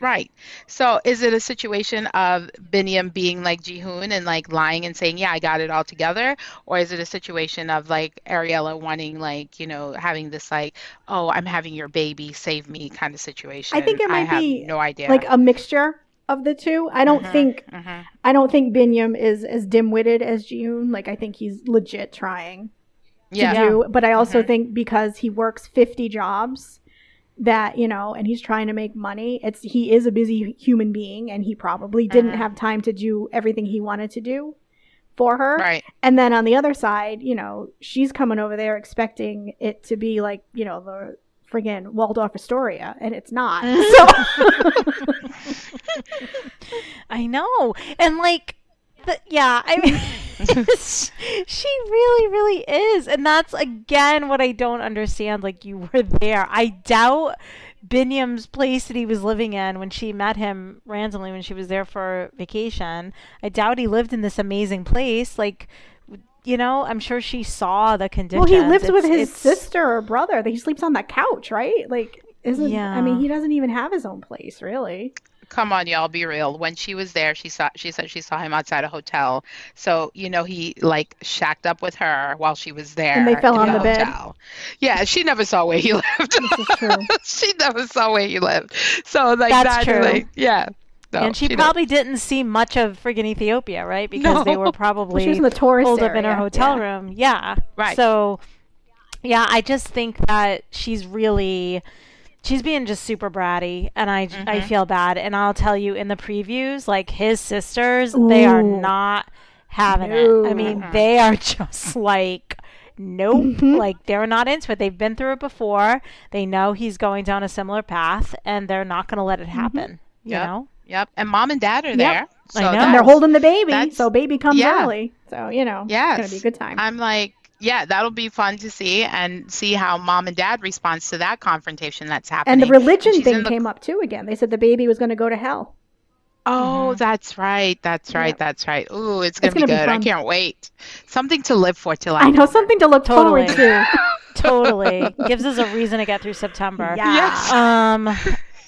Right. So is it a situation of Biniyam being like Jihoon and like lying and saying, yeah, I got it all together? Or is it a situation of like Ariela wanting like, you know, having this like, oh, I'm having your baby, save me kind of situation? I think it I might have be, no idea. Like a mixture of the two. I don't Mhm, think. mhm. I don't think Biniyam is as dim-witted as Jihoon. Like I think he's legit trying to Yeah. do. But I also Mhm. think because he works 50 jobs that, you know, and he's trying to make money, it's he is a busy human being and he probably didn't Mhm. have time to do everything he wanted to do for her. Right. And then on the other side, you know, she's coming over there expecting it to be like, you know, the friggin' Waldorf Astoria, and it's not. (laughs) So (laughs) (laughs) I know. And like the, yeah, I mean (laughs) (laughs) she really really is. And that's again what I don't understand like you were there. I doubt Biniyam's place that he was living in when she met him randomly when she was there for vacation. I doubt he lived in this amazing place like you know, I'm sure she saw the conditions. Well, he lives with his it's- sister or brother. He sleeps on the couch, right? Like, isn't? yeah. I mean, he doesn't even have his own place, really. Come on, y'all, be real. When she was there, she saw she said she saw him outside a hotel. So, you know, he like shacked up with her while she was there And they fell on the bed. hotel. Yeah, she never saw where he (laughs) lived. This is true. (laughs) she never saw where he lived. So like That's that's true. like yeah. No, and she, don't. probably didn't see much of friggin' Ethiopia, right? (laughs) Because they No. were Well, probably she was in the tourist holed up in her hotel yeah. room. Yeah. Right. So, yeah, I just think that she's really, she's being just super bratty, and I, Mm-hmm. I feel bad. And I'll tell you, in the previews, like his sisters, they are not having No. it. I mean, they are (laughs) just like. Nope. Mm-hmm. Like they're not into it. They've been through it before. They know he's going down a similar path and they're not going to let it Mm-hmm. happen. You Yep. know? And and mom and dad are there. So I know. And they're holding the baby, so baby comes yeah. early. So you know, Yes. it's gonna be a good time. I'm like, yeah, that'll be fun to see and see how mom and dad responds to that confrontation that's happening. and the religion she's thing the- came up too again. They said the baby was going to go to hell. Oh, that's right. That's right. Yep. That's right. Ooh, it's gonna, gonna be be. I can't wait. Something to live for till I I know something to look Totally. forward to. (laughs) Totally. Gives us a reason to get through September. Yeah. Yes. Um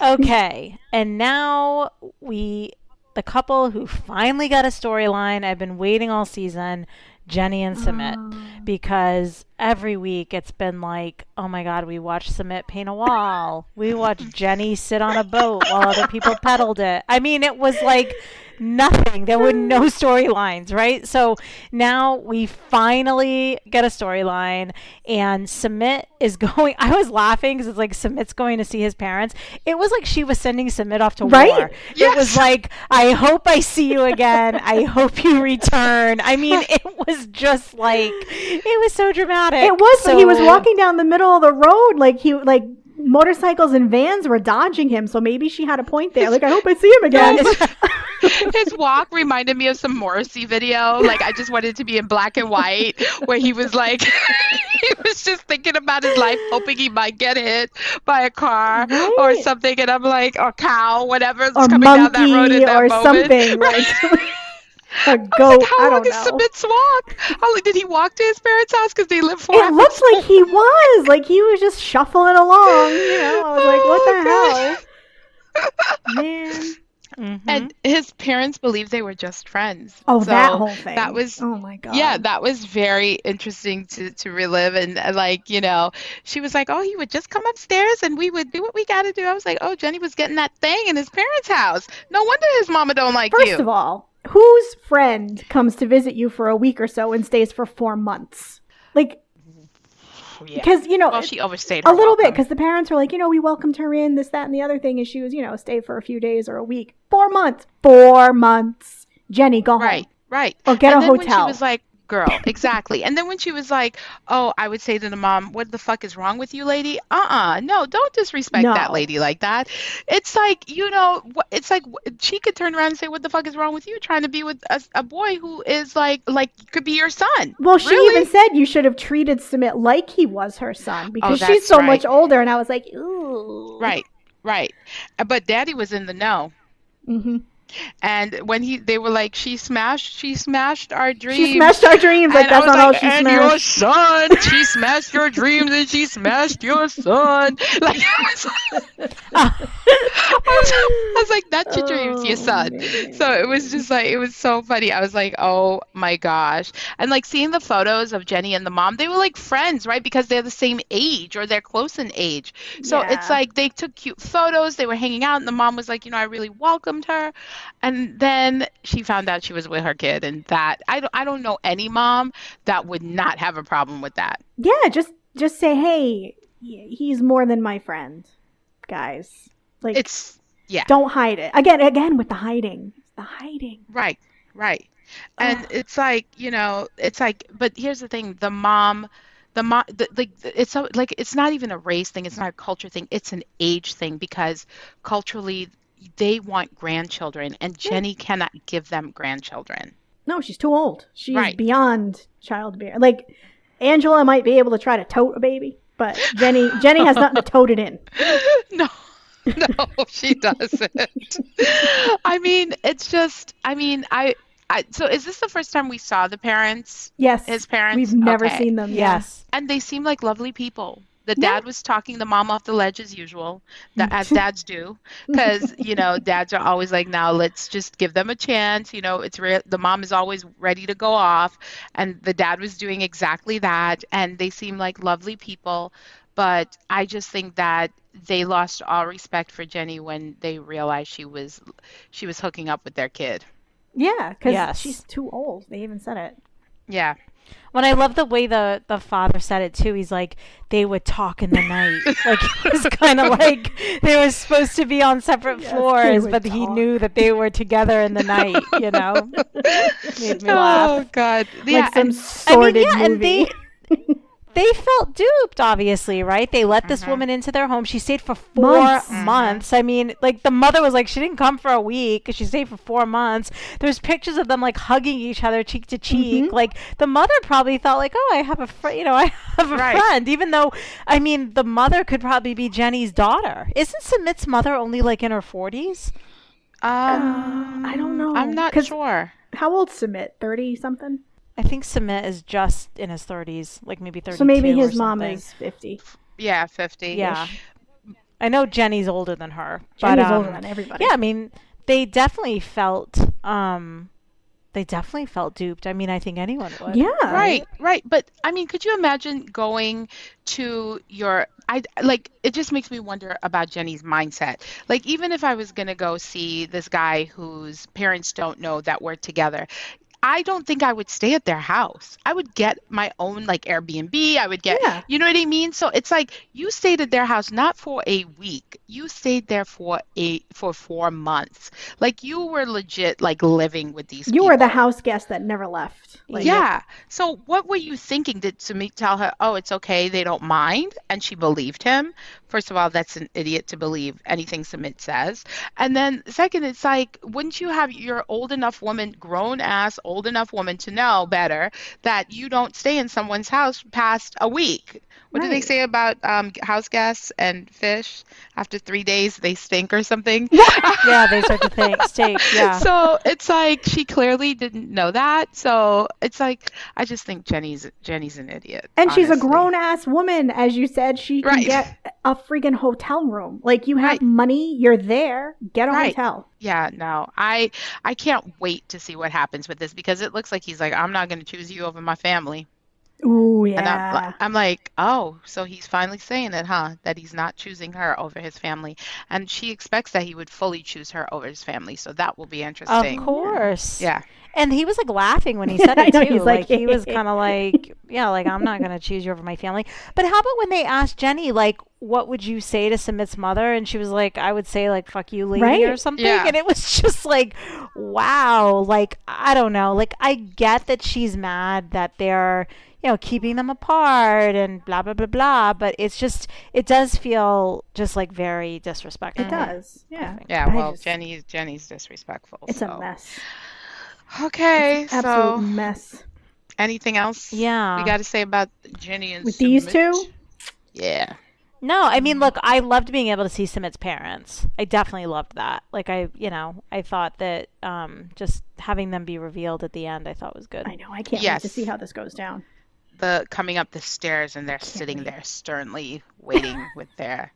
(laughs) okay. And now we the couple who finally got a storyline. I've been waiting all season, Jenny and Sumit. Oh. Because every week it's been like, oh my god, we watched Sumit paint a wall. We watched Jenny sit on a boat while other people pedaled it. I mean, it was like nothing. There were no storylines, right? So now we finally get a storyline, and Sumit is (laughs) going. I was laughing because it's like Sumit's going to see his parents. It was like she was sending Sumit off to Right? war. It was like, I hope I see you again. I hope you return. I mean, (laughs) it was just like it was so dramatic. It was, but he was walking down the middle of the road, like he like motorcycles and vans were dodging him. So maybe she had a point there. Like I hope I see him again. (laughs) (laughs) His walk reminded me of some Morrissey video. Like I just wanted to be in black and white, where he was like, (laughs) he was just thinking about his life, hoping he might get hit by a car or something. And I'm like, or cow, whatever's or coming down that road monkey at that or moment. something. Right. Like a I goat. like, how I long is know. Walk? How long did he walk to his parents' house? Because they live far. It looks like he (laughs) was. Like he was just shuffling along. You know, I was like, what the Oh, hell? Man. Mhm. And his parents believed they were just friends. Oh, that So whole thing. That was Oh my god. Yeah, that was very interesting to, to relive. And uh, like, you know, she was like, oh, he would just come upstairs and we would do what we got to do. I was like, oh, Jenny was getting that thing in his parents' house. No wonder his mama don't like First you. of all, whose friend comes to visit you for a week or so and stays for four months? Like, oh, yeah. because you know, Well, she overstayed a little bit because the parents were like, you know, we welcomed her in, this, that, and the other thing, and she was, you know, stay for a few days or a week. Four months. Four months. Jenny, go Right, home. right. Or get and a when she hotel. was like, girl, exactly. And then when she was like, oh, I would say to the mom, what the fuck is wrong with you, lady? Uh-uh. No, don't disrespect that lady like that. It's like, you know, it's like she could turn around and say, what the fuck is wrong with you trying to be with a, a boy who is like, like could be your son. Well, she Really? even said you should have treated Sumit like he was her son because she's Oh, that's so right. much older. And I was like, ooh. Right, right. But daddy was in the know. hmm And when he, they were like, she smashed, she smashed our dreams. She smashed our dreams. Like And that's not all like, she and smashed. your son, she smashed your dreams, and she smashed your son. (laughs) Like, I (laughs) was, (laughs) I was, like, that's your dreams, your Oh, son. man. So it was just like, it was so funny. I was like, oh my gosh. And like seeing the photos of Jenny and the mom, they were like friends, right? Because they're the same age or they're close in age. So it's like they took cute photos, they were hanging out, and the mom was like, you know, I really welcomed her. And then she found out she was with her kid, and that I don't, I don't know any mom that would not have a problem with that. Yeah, just just say, hey, he's more than my friend, guys. Like, It's yeah, don't hide it. Again, again with the hiding. The hiding. right, right. And Ugh. it's like you know, it's like, but here's the thing: the mom, the mom, the, like it's so like it's not even a race thing, it's not a culture thing, it's an age thing because culturally they want grandchildren, and Yeah. Jenny cannot give them grandchildren. No, she's too old. She's Right. beyond childbearing. Like Angela might be able to try to tote a baby, but Jenny Jenny has nothing to tote it in. (laughs) no (laughs) no she doesn't (laughs) i mean it's just i mean i I, so is this the first time we saw the parents, Yes. his parents? We've never Okay. seen them. Yes. And they seem like lovely people. The Yeah. dad was talking the mom off the ledge as usual, tha- as (laughs) dads do, because you know dads are always like, now let's just give them a chance. You know, it's re- the mom is always ready to go off, and the dad was doing exactly that. And they seem like lovely people, but I just think that they lost all respect for Jenny when they realized she was she was hooking up with their kid. Yeah, because Yes. she's too old. They even said it. Yeah. When I love the way the the father said it too, he's like they would talk in the (laughs) night. like it was kind of like they were supposed to be on separate Yes, floors, would but he knew that they were together in the night. You know, (laughs) made me oh, laugh. Oh God. Yeah. like some and- I mean, sordid yeah, and movie. they (laughs) they felt duped, obviously, right? They let this Mhm. woman into their home. She stayed for four Months. months. Mhm. I mean, like the mother was like, she didn't come for a week. She stayed for four months. There's pictures of them like hugging each other cheek to cheek. Mhm. Like the mother probably thought like, oh, I have a friend. You know, (laughs) I have a Right. friend. Even though, I mean, the mother could probably be Jenny's daughter. Isn't Sumit's mother only like in her forties? um, Uh, I don't know, I'm not 'cause- sure. How old Sumit? Thirty something. I think Sumit is just in his thirties, like maybe thirty. So maybe his mom is fifty. Yeah, 50. Yeah. I know Jenny's older than her. Jenny's but, um, older than everybody. Yeah, I mean, they definitely felt um they definitely felt duped. I mean, I think anyone would. Yeah. Right, right. But I mean, could you imagine going to your I like it just makes me wonder about Jenny's mindset. Like even if I was going to go see this guy whose parents don't know that we're together, I don't think I would stay at their house. I would get my own like Airbnb. I would get, Yeah. you know what I mean? So it's like you stayed at their house not for a week. You stayed there for a for 4 months. Like you were legit like living with these You people. were the house guest that never left. Like, yeah. So what were you thinking? Did Sumit tell her, "Oh, it's okay, they don't mind," and she believed him? First of all, that's an idiot to believe anything Sumit says. And then second, it's like, wouldn't you have your old enough woman, grown ass, old enough woman to know better that you don't stay in someone's house past a week? What do they say about um, house guests and fish? After three days, they stink or something. (laughs) Yeah, they start to (laughs) think steak. Yeah. So it's like she clearly didn't know that. So it's like I just think Jenny's Jenny's an idiot. And she's a grown ass woman, as you said. She can Right. get a freaking hotel room. Like you have Right. money, you're there. Get a Right. hotel. Yeah, no. I I can't wait to see what happens with this because it looks like he's like I'm not going to choose you over my family. Ooh, And I'm, yeah. I'm like, "Oh, so he's finally saying it, huh? That he's not choosing her over his family." And she expects that he would fully choose her over his family. So that will be interesting. Of course. Yeah. And he was like laughing when he (laughs) said I it know, too. he's like, like, he was kind of (laughs) like, yeah, like I'm not gonna choose you over my family. But how about when they asked Jenny, like, what would you say to Sumit's mother? And she was like, I would say like, fuck you, lady, or something. Yeah. And it was (laughs) just like, wow. Like I don't know. Like I get that she's mad that they're you know keeping them apart and blah blah blah blah. But it's just it does feel just like very disrespectful. It does. Yeah. Yeah, well, just- Jenny's Jenny's disrespectful. It's so. a mess. Okay, Absolute so mess. anything else Yeah. we got to say about Jenny and With these two? Yeah. No, I mean, look, I loved being able to see Sumit's parents. I definitely loved that. Like, I, you know, I thought that um, just having them be revealed at the end, I thought was good. I know. I can't wait to see how this goes down. The coming up the stairs and they're sitting there sternly waiting (laughs) with their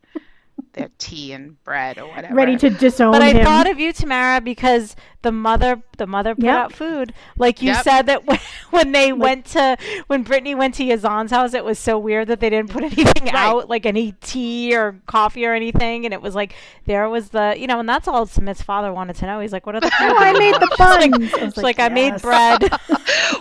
their tea and bread or whatever. Ready to disown But I him. thought of you, Tamara, because the mother, the mother put Yep. out food. Like you Yep. said that when, (laughs) when they went to, when Brittany went to Yazan's house, it was so weird that they didn't put (laughs) anything out, like any tea or coffee or anything, and it was like there was the, you know, and that's all Sumit's father wanted to know. He's like, "What are the?" (laughs) oh, I made the buns. I was It's like, I made bread.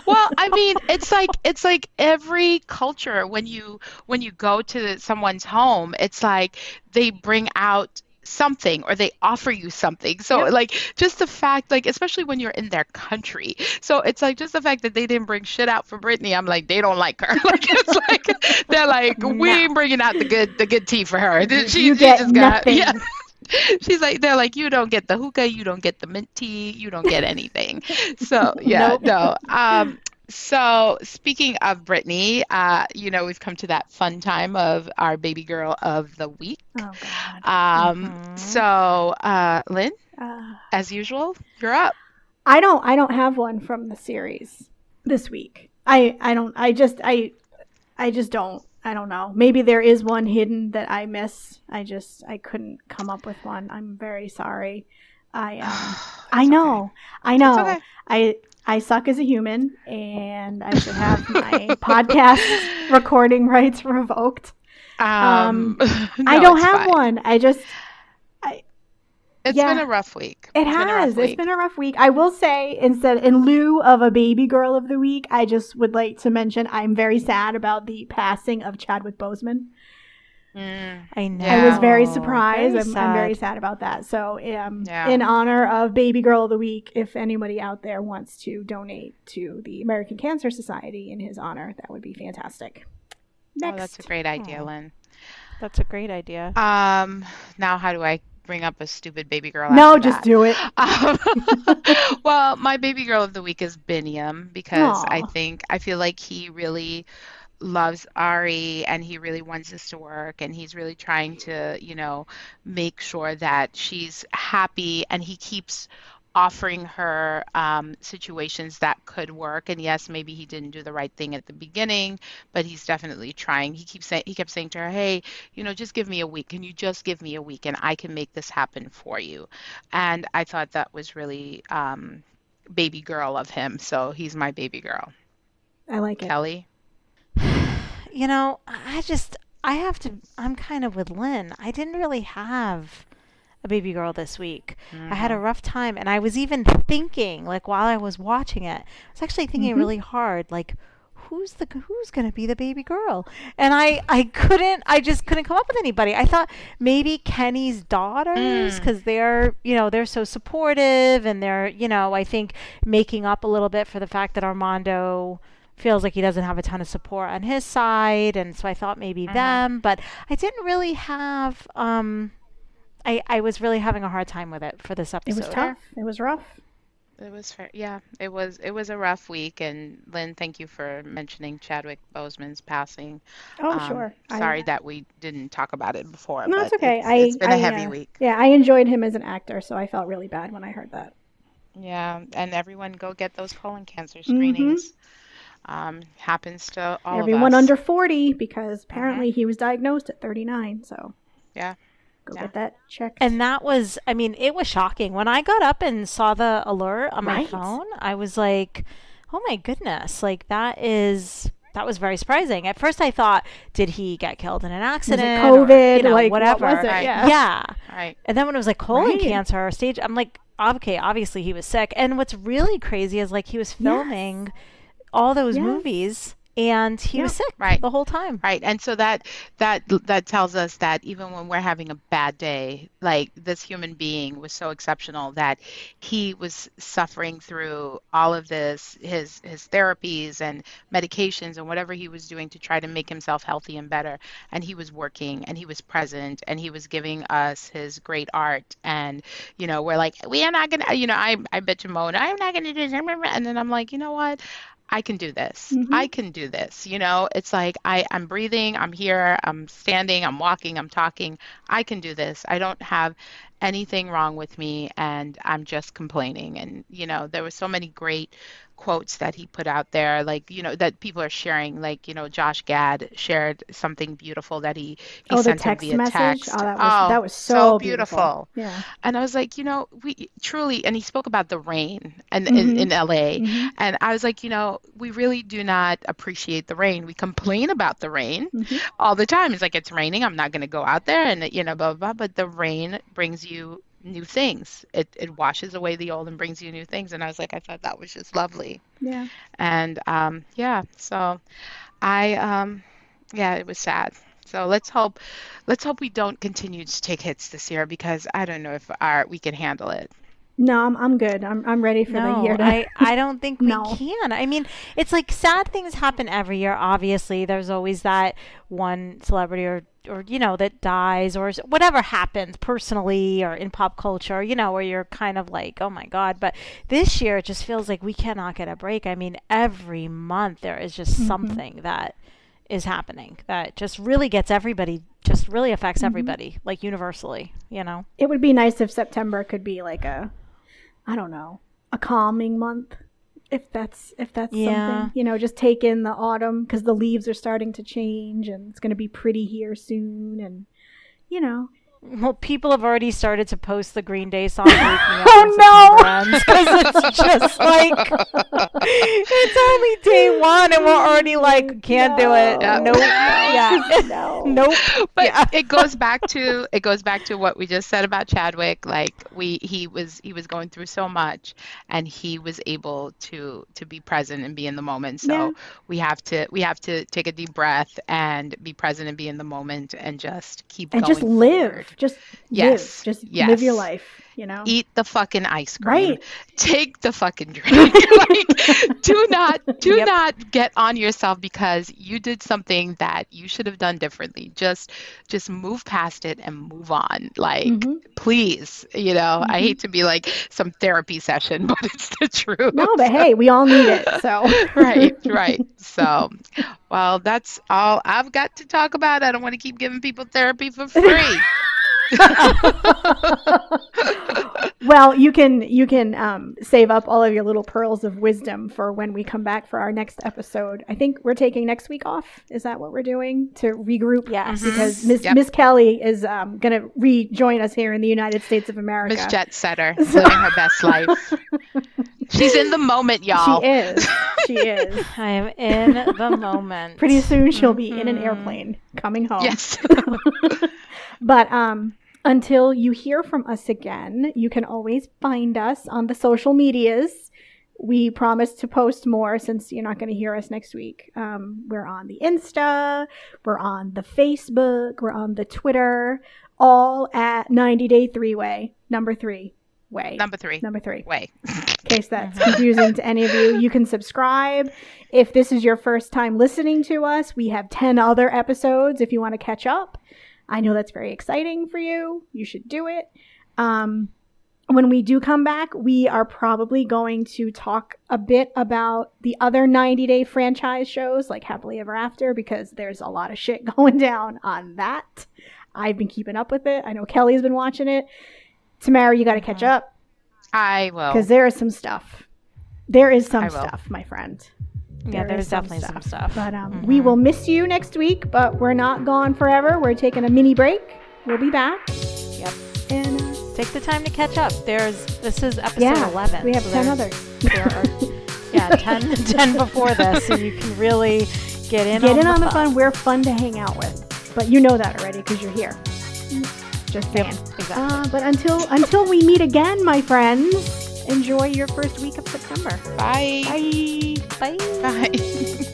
well, I mean, it's like it's like every culture when you when you go to someone's home, it's like they bring out something or they offer you something. So like just the fact like especially when you're in their country. So it's like just the fact that they didn't bring shit out for Brittany, I'm like they don't like her. (laughs) like it's like they're like (laughs) we ain't bringing out the good the good tea for her. She, You she get just got (laughs) nothing. yeah. She's like, they're like, you don't get the hookah, you don't get the mint tea, you don't get anything. So yeah, Nope. no. Um, so speaking of Brittany, uh, you know, we've come to that fun time of our baby girl of the week. Oh, God. Um, Mhm. so uh, Lynn, Uh, as usual, you're up. I don't I don't have one from the series this week. I I don't I just I I just don't. I don't know. Maybe there is one hidden that I miss. I just I couldn't come up with one. I'm very sorry. I um, (sighs) I know. okay. I know. okay. I I suck as a human and I should have my (laughs) podcast recording rights revoked. Um, (laughs) I no, don't have fine. one. I just It's Yeah. been a rough week. It It's been a rough has. Been a rough week. I will say, instead, in lieu of a baby girl of the week, I just would like to mention I'm very sad about the passing of Chadwick Boseman. Mm, I know. I was very Very surprised. I'm, I'm very sad. sad about that. So, um, Yeah. in honor of Baby Girl of the Week, if anybody out there wants to donate to the American Cancer Society in his honor, that would be fantastic. Next. Oh, that's a great idea, Aw. Lynn. That's a great idea. Um, now how do I bring up a stupid baby girl? no, after just that? do it. (laughs) Um, (laughs) well, my baby girl of the week is Biniyam because I think I feel like he really loves Ari and he really wants this to work and he's really trying to, you know, make sure that she's happy and he keeps offering her um, situations that could work. And yes, maybe he didn't do the right thing at the beginning, but he's definitely trying. He keeps saying he kept saying to her, "Hey, you know, just give me a week. Can you just give me a week and I can make this happen for you?" And I thought that was really um, baby girl of him. So he's my baby girl. I like it. Kelly. You know, I just I have to I'm kind of with Lynn. I didn't really have a baby girl this week. I had a rough time and I was even thinking like while I was watching it, I was actually thinking Mhm. really hard like who's the who's going to be the baby girl? And I I couldn't I just couldn't come up with anybody. I thought maybe Kenny's daughters Mm. cuz they're, you know, they're so supportive and they're, you know, I think making up a little bit for the fact that Armando feels like he doesn't have a ton of support on his side and so I thought maybe Mhm. them, but I didn't really have um I, I was really having a hard time with it for this episode. It was tough. It was rough. It was fair. Yeah, it was it was a rough week and Lynn, thank you for mentioning Chadwick Boseman's passing. Oh, Um, sure. I- Sorry that we didn't talk about it before, No, but it's okay. It's, I, it's been a I, heavy uh, week. Yeah, I enjoyed him as an actor, so I felt really bad when I heard that. Yeah, and everyone go get those colon cancer Mhm. screenings. Um, happens to all Everyone of us. under 40, because apparently he was diagnosed at 39, so Yeah. go Yeah. get that checked. And that was, I mean, it was shocking. When I got up and saw the alert on my Right. phone, I was like, oh my goodness, like that is. That was very surprising. At first, I thought, did he get killed in an was accident? it or, COVID? you know, like, whatever. what was it? Right. Yeah. yeah. Right. And then when it was like colon Right. cancer stage, I'm like, okay, obviously he was sick. And what's really crazy is like he was filming all those Yes. movies and he was sick Right. the whole time. Right. And so that that that tells us that even when we're having a bad day, like this human being was so exceptional that he was suffering through all of this his his therapies and medications and whatever he was doing to try to make himself healthy and better and he was working and he was present and he was giving us his great art and you know we're like we are not gonna you know I I bet you Mona I'm not gonna do this and then I'm like you know what I can do this. Mhm. I can do this. You know, it's like I, I'm breathing, I'm here, I'm standing, I'm walking, I'm talking. I can do this. I don't have anything wrong with me and I'm just complaining. And, you know, there were so many great quotes that he put out there, like, you know, that people are sharing. Like, you know, Josh Gad shared something beautiful that he, he Oh, the sent him text via message. text. Oh, that was that was so, beautiful. Yeah. And I was like, you know, we truly, and he spoke about the rain and in, Mhm. in LA. Mhm. And I was like, you know, we really do not appreciate the rain. We complain about the rain Mhm. all the time. It's like, it's raining. I'm not going to go out there and, you know, blah, blah, blah. But the rain brings you new things. It, it washes away the old and brings you new things. And I was like, I thought that was just lovely. Yeah. And um, yeah, so I, um, yeah, it was sad. So let's hope, let's hope we don't continue to take hits this year because I don't know if our we can handle it. No, I'm I'm good. I'm I'm ready for the year to I, (laughs) I don't think we No. can. I mean, it's like sad things happen every year. Obviously, there's always that one celebrity or, or you know, that dies or whatever happens personally or in pop culture, you know, where you're kind of like, oh my God. But this year, it just feels like we cannot get a break. I mean, every month there is just Mhm. something that is happening that just really gets everybody, just really affects Mhm. everybody, like universally, you know? It would be nice if September could be like a I don't know, a calming month. If that's if that's Yeah. something, you know, just take in the autumn because the leaves are starting to change and it's going to be pretty here soon, and you know, Well, people have already started to post the Green Day song (laughs) "Wake Me Up" Oh, no! Because it's (laughs) just like it's only day one and we're already like can't do it. No. Nope. Yeah. (laughs) no, nope. But Yeah. it goes back to it goes back to what we just said about Chadwick. Like we he was he was going through so much, and he was able to to be present and be in the moment. So Yeah. we have to we have to take a deep breath and be present and be in the moment and just keep and going just live, forward. Just Yes, live, just live your life. You know, Eat the fucking ice cream. Right. Take the fucking drink. (laughs) like, do not do Yep. not get on yourself because you did something that you should have done differently. Just just move past it and move on. Like Mhm. please, you know, I Mhm. hate to be like some therapy session, (laughs) but it's the truth. no, but hey, we all need it. So (laughs) right, right. So, well, that's all I've got to talk about. I don't want to keep giving people therapy for free. (laughs) well, you can you can um, save up all of your little pearls of wisdom for when we come back for our next episode. I think we're taking next week off. Is that what we're doing to regroup? Yes. Because Miss Yep. Miss Kelly is um, going to rejoin us here in the United States of America. Miss Jet Setter, (laughs) living her best life. (laughs) She's in the moment, y'all. She is. She (laughs) is. I am in the moment. Pretty soon she'll be in an Mhm. airplane coming home. Yes. (laughs) But um, until you hear from us again, you can always find us on the social medias. We promise to post more since you're not going to hear us next week. Um, we're on the Insta, we're on the Facebook, we're on the Twitter, all at 90 Day Three Way, number three way. Number three. Number three. Way. In case that's confusing to any of you, you can subscribe. If this is your first time listening to us, we have 10 other episodes if you want to catch up. I know that's very exciting for you. You should do it. Um, when we do come back, we are probably going to talk a bit about the other 90 day franchise shows like Happily Ever After because there's a lot of shit (laughs) going down on that. I've been keeping up with it. I know Kelly's been watching it. Tamara, you got to catch Mhm. up I will. because there is some stuff. There is some stuff, my friend. Yeah, There is there's definitely some stuff. But um, Mhm. we will miss you next week, but we're not gone forever. We're taking a mini break. We'll be back. Yep. And uh, Take the time to catch up. There's this is episode yeah, 11. we have so 10 others. There are, (laughs) yeah, 10, (laughs) 10 before this, so you can really get in. Get on in the on the fun. We're fun to hang out with. But you know that already because you're here. Saying. Exactly. Uh, but until until we meet again, my friends, enjoy your first week of September. Bye. Bye. Bye. Bye. (laughs) (laughs)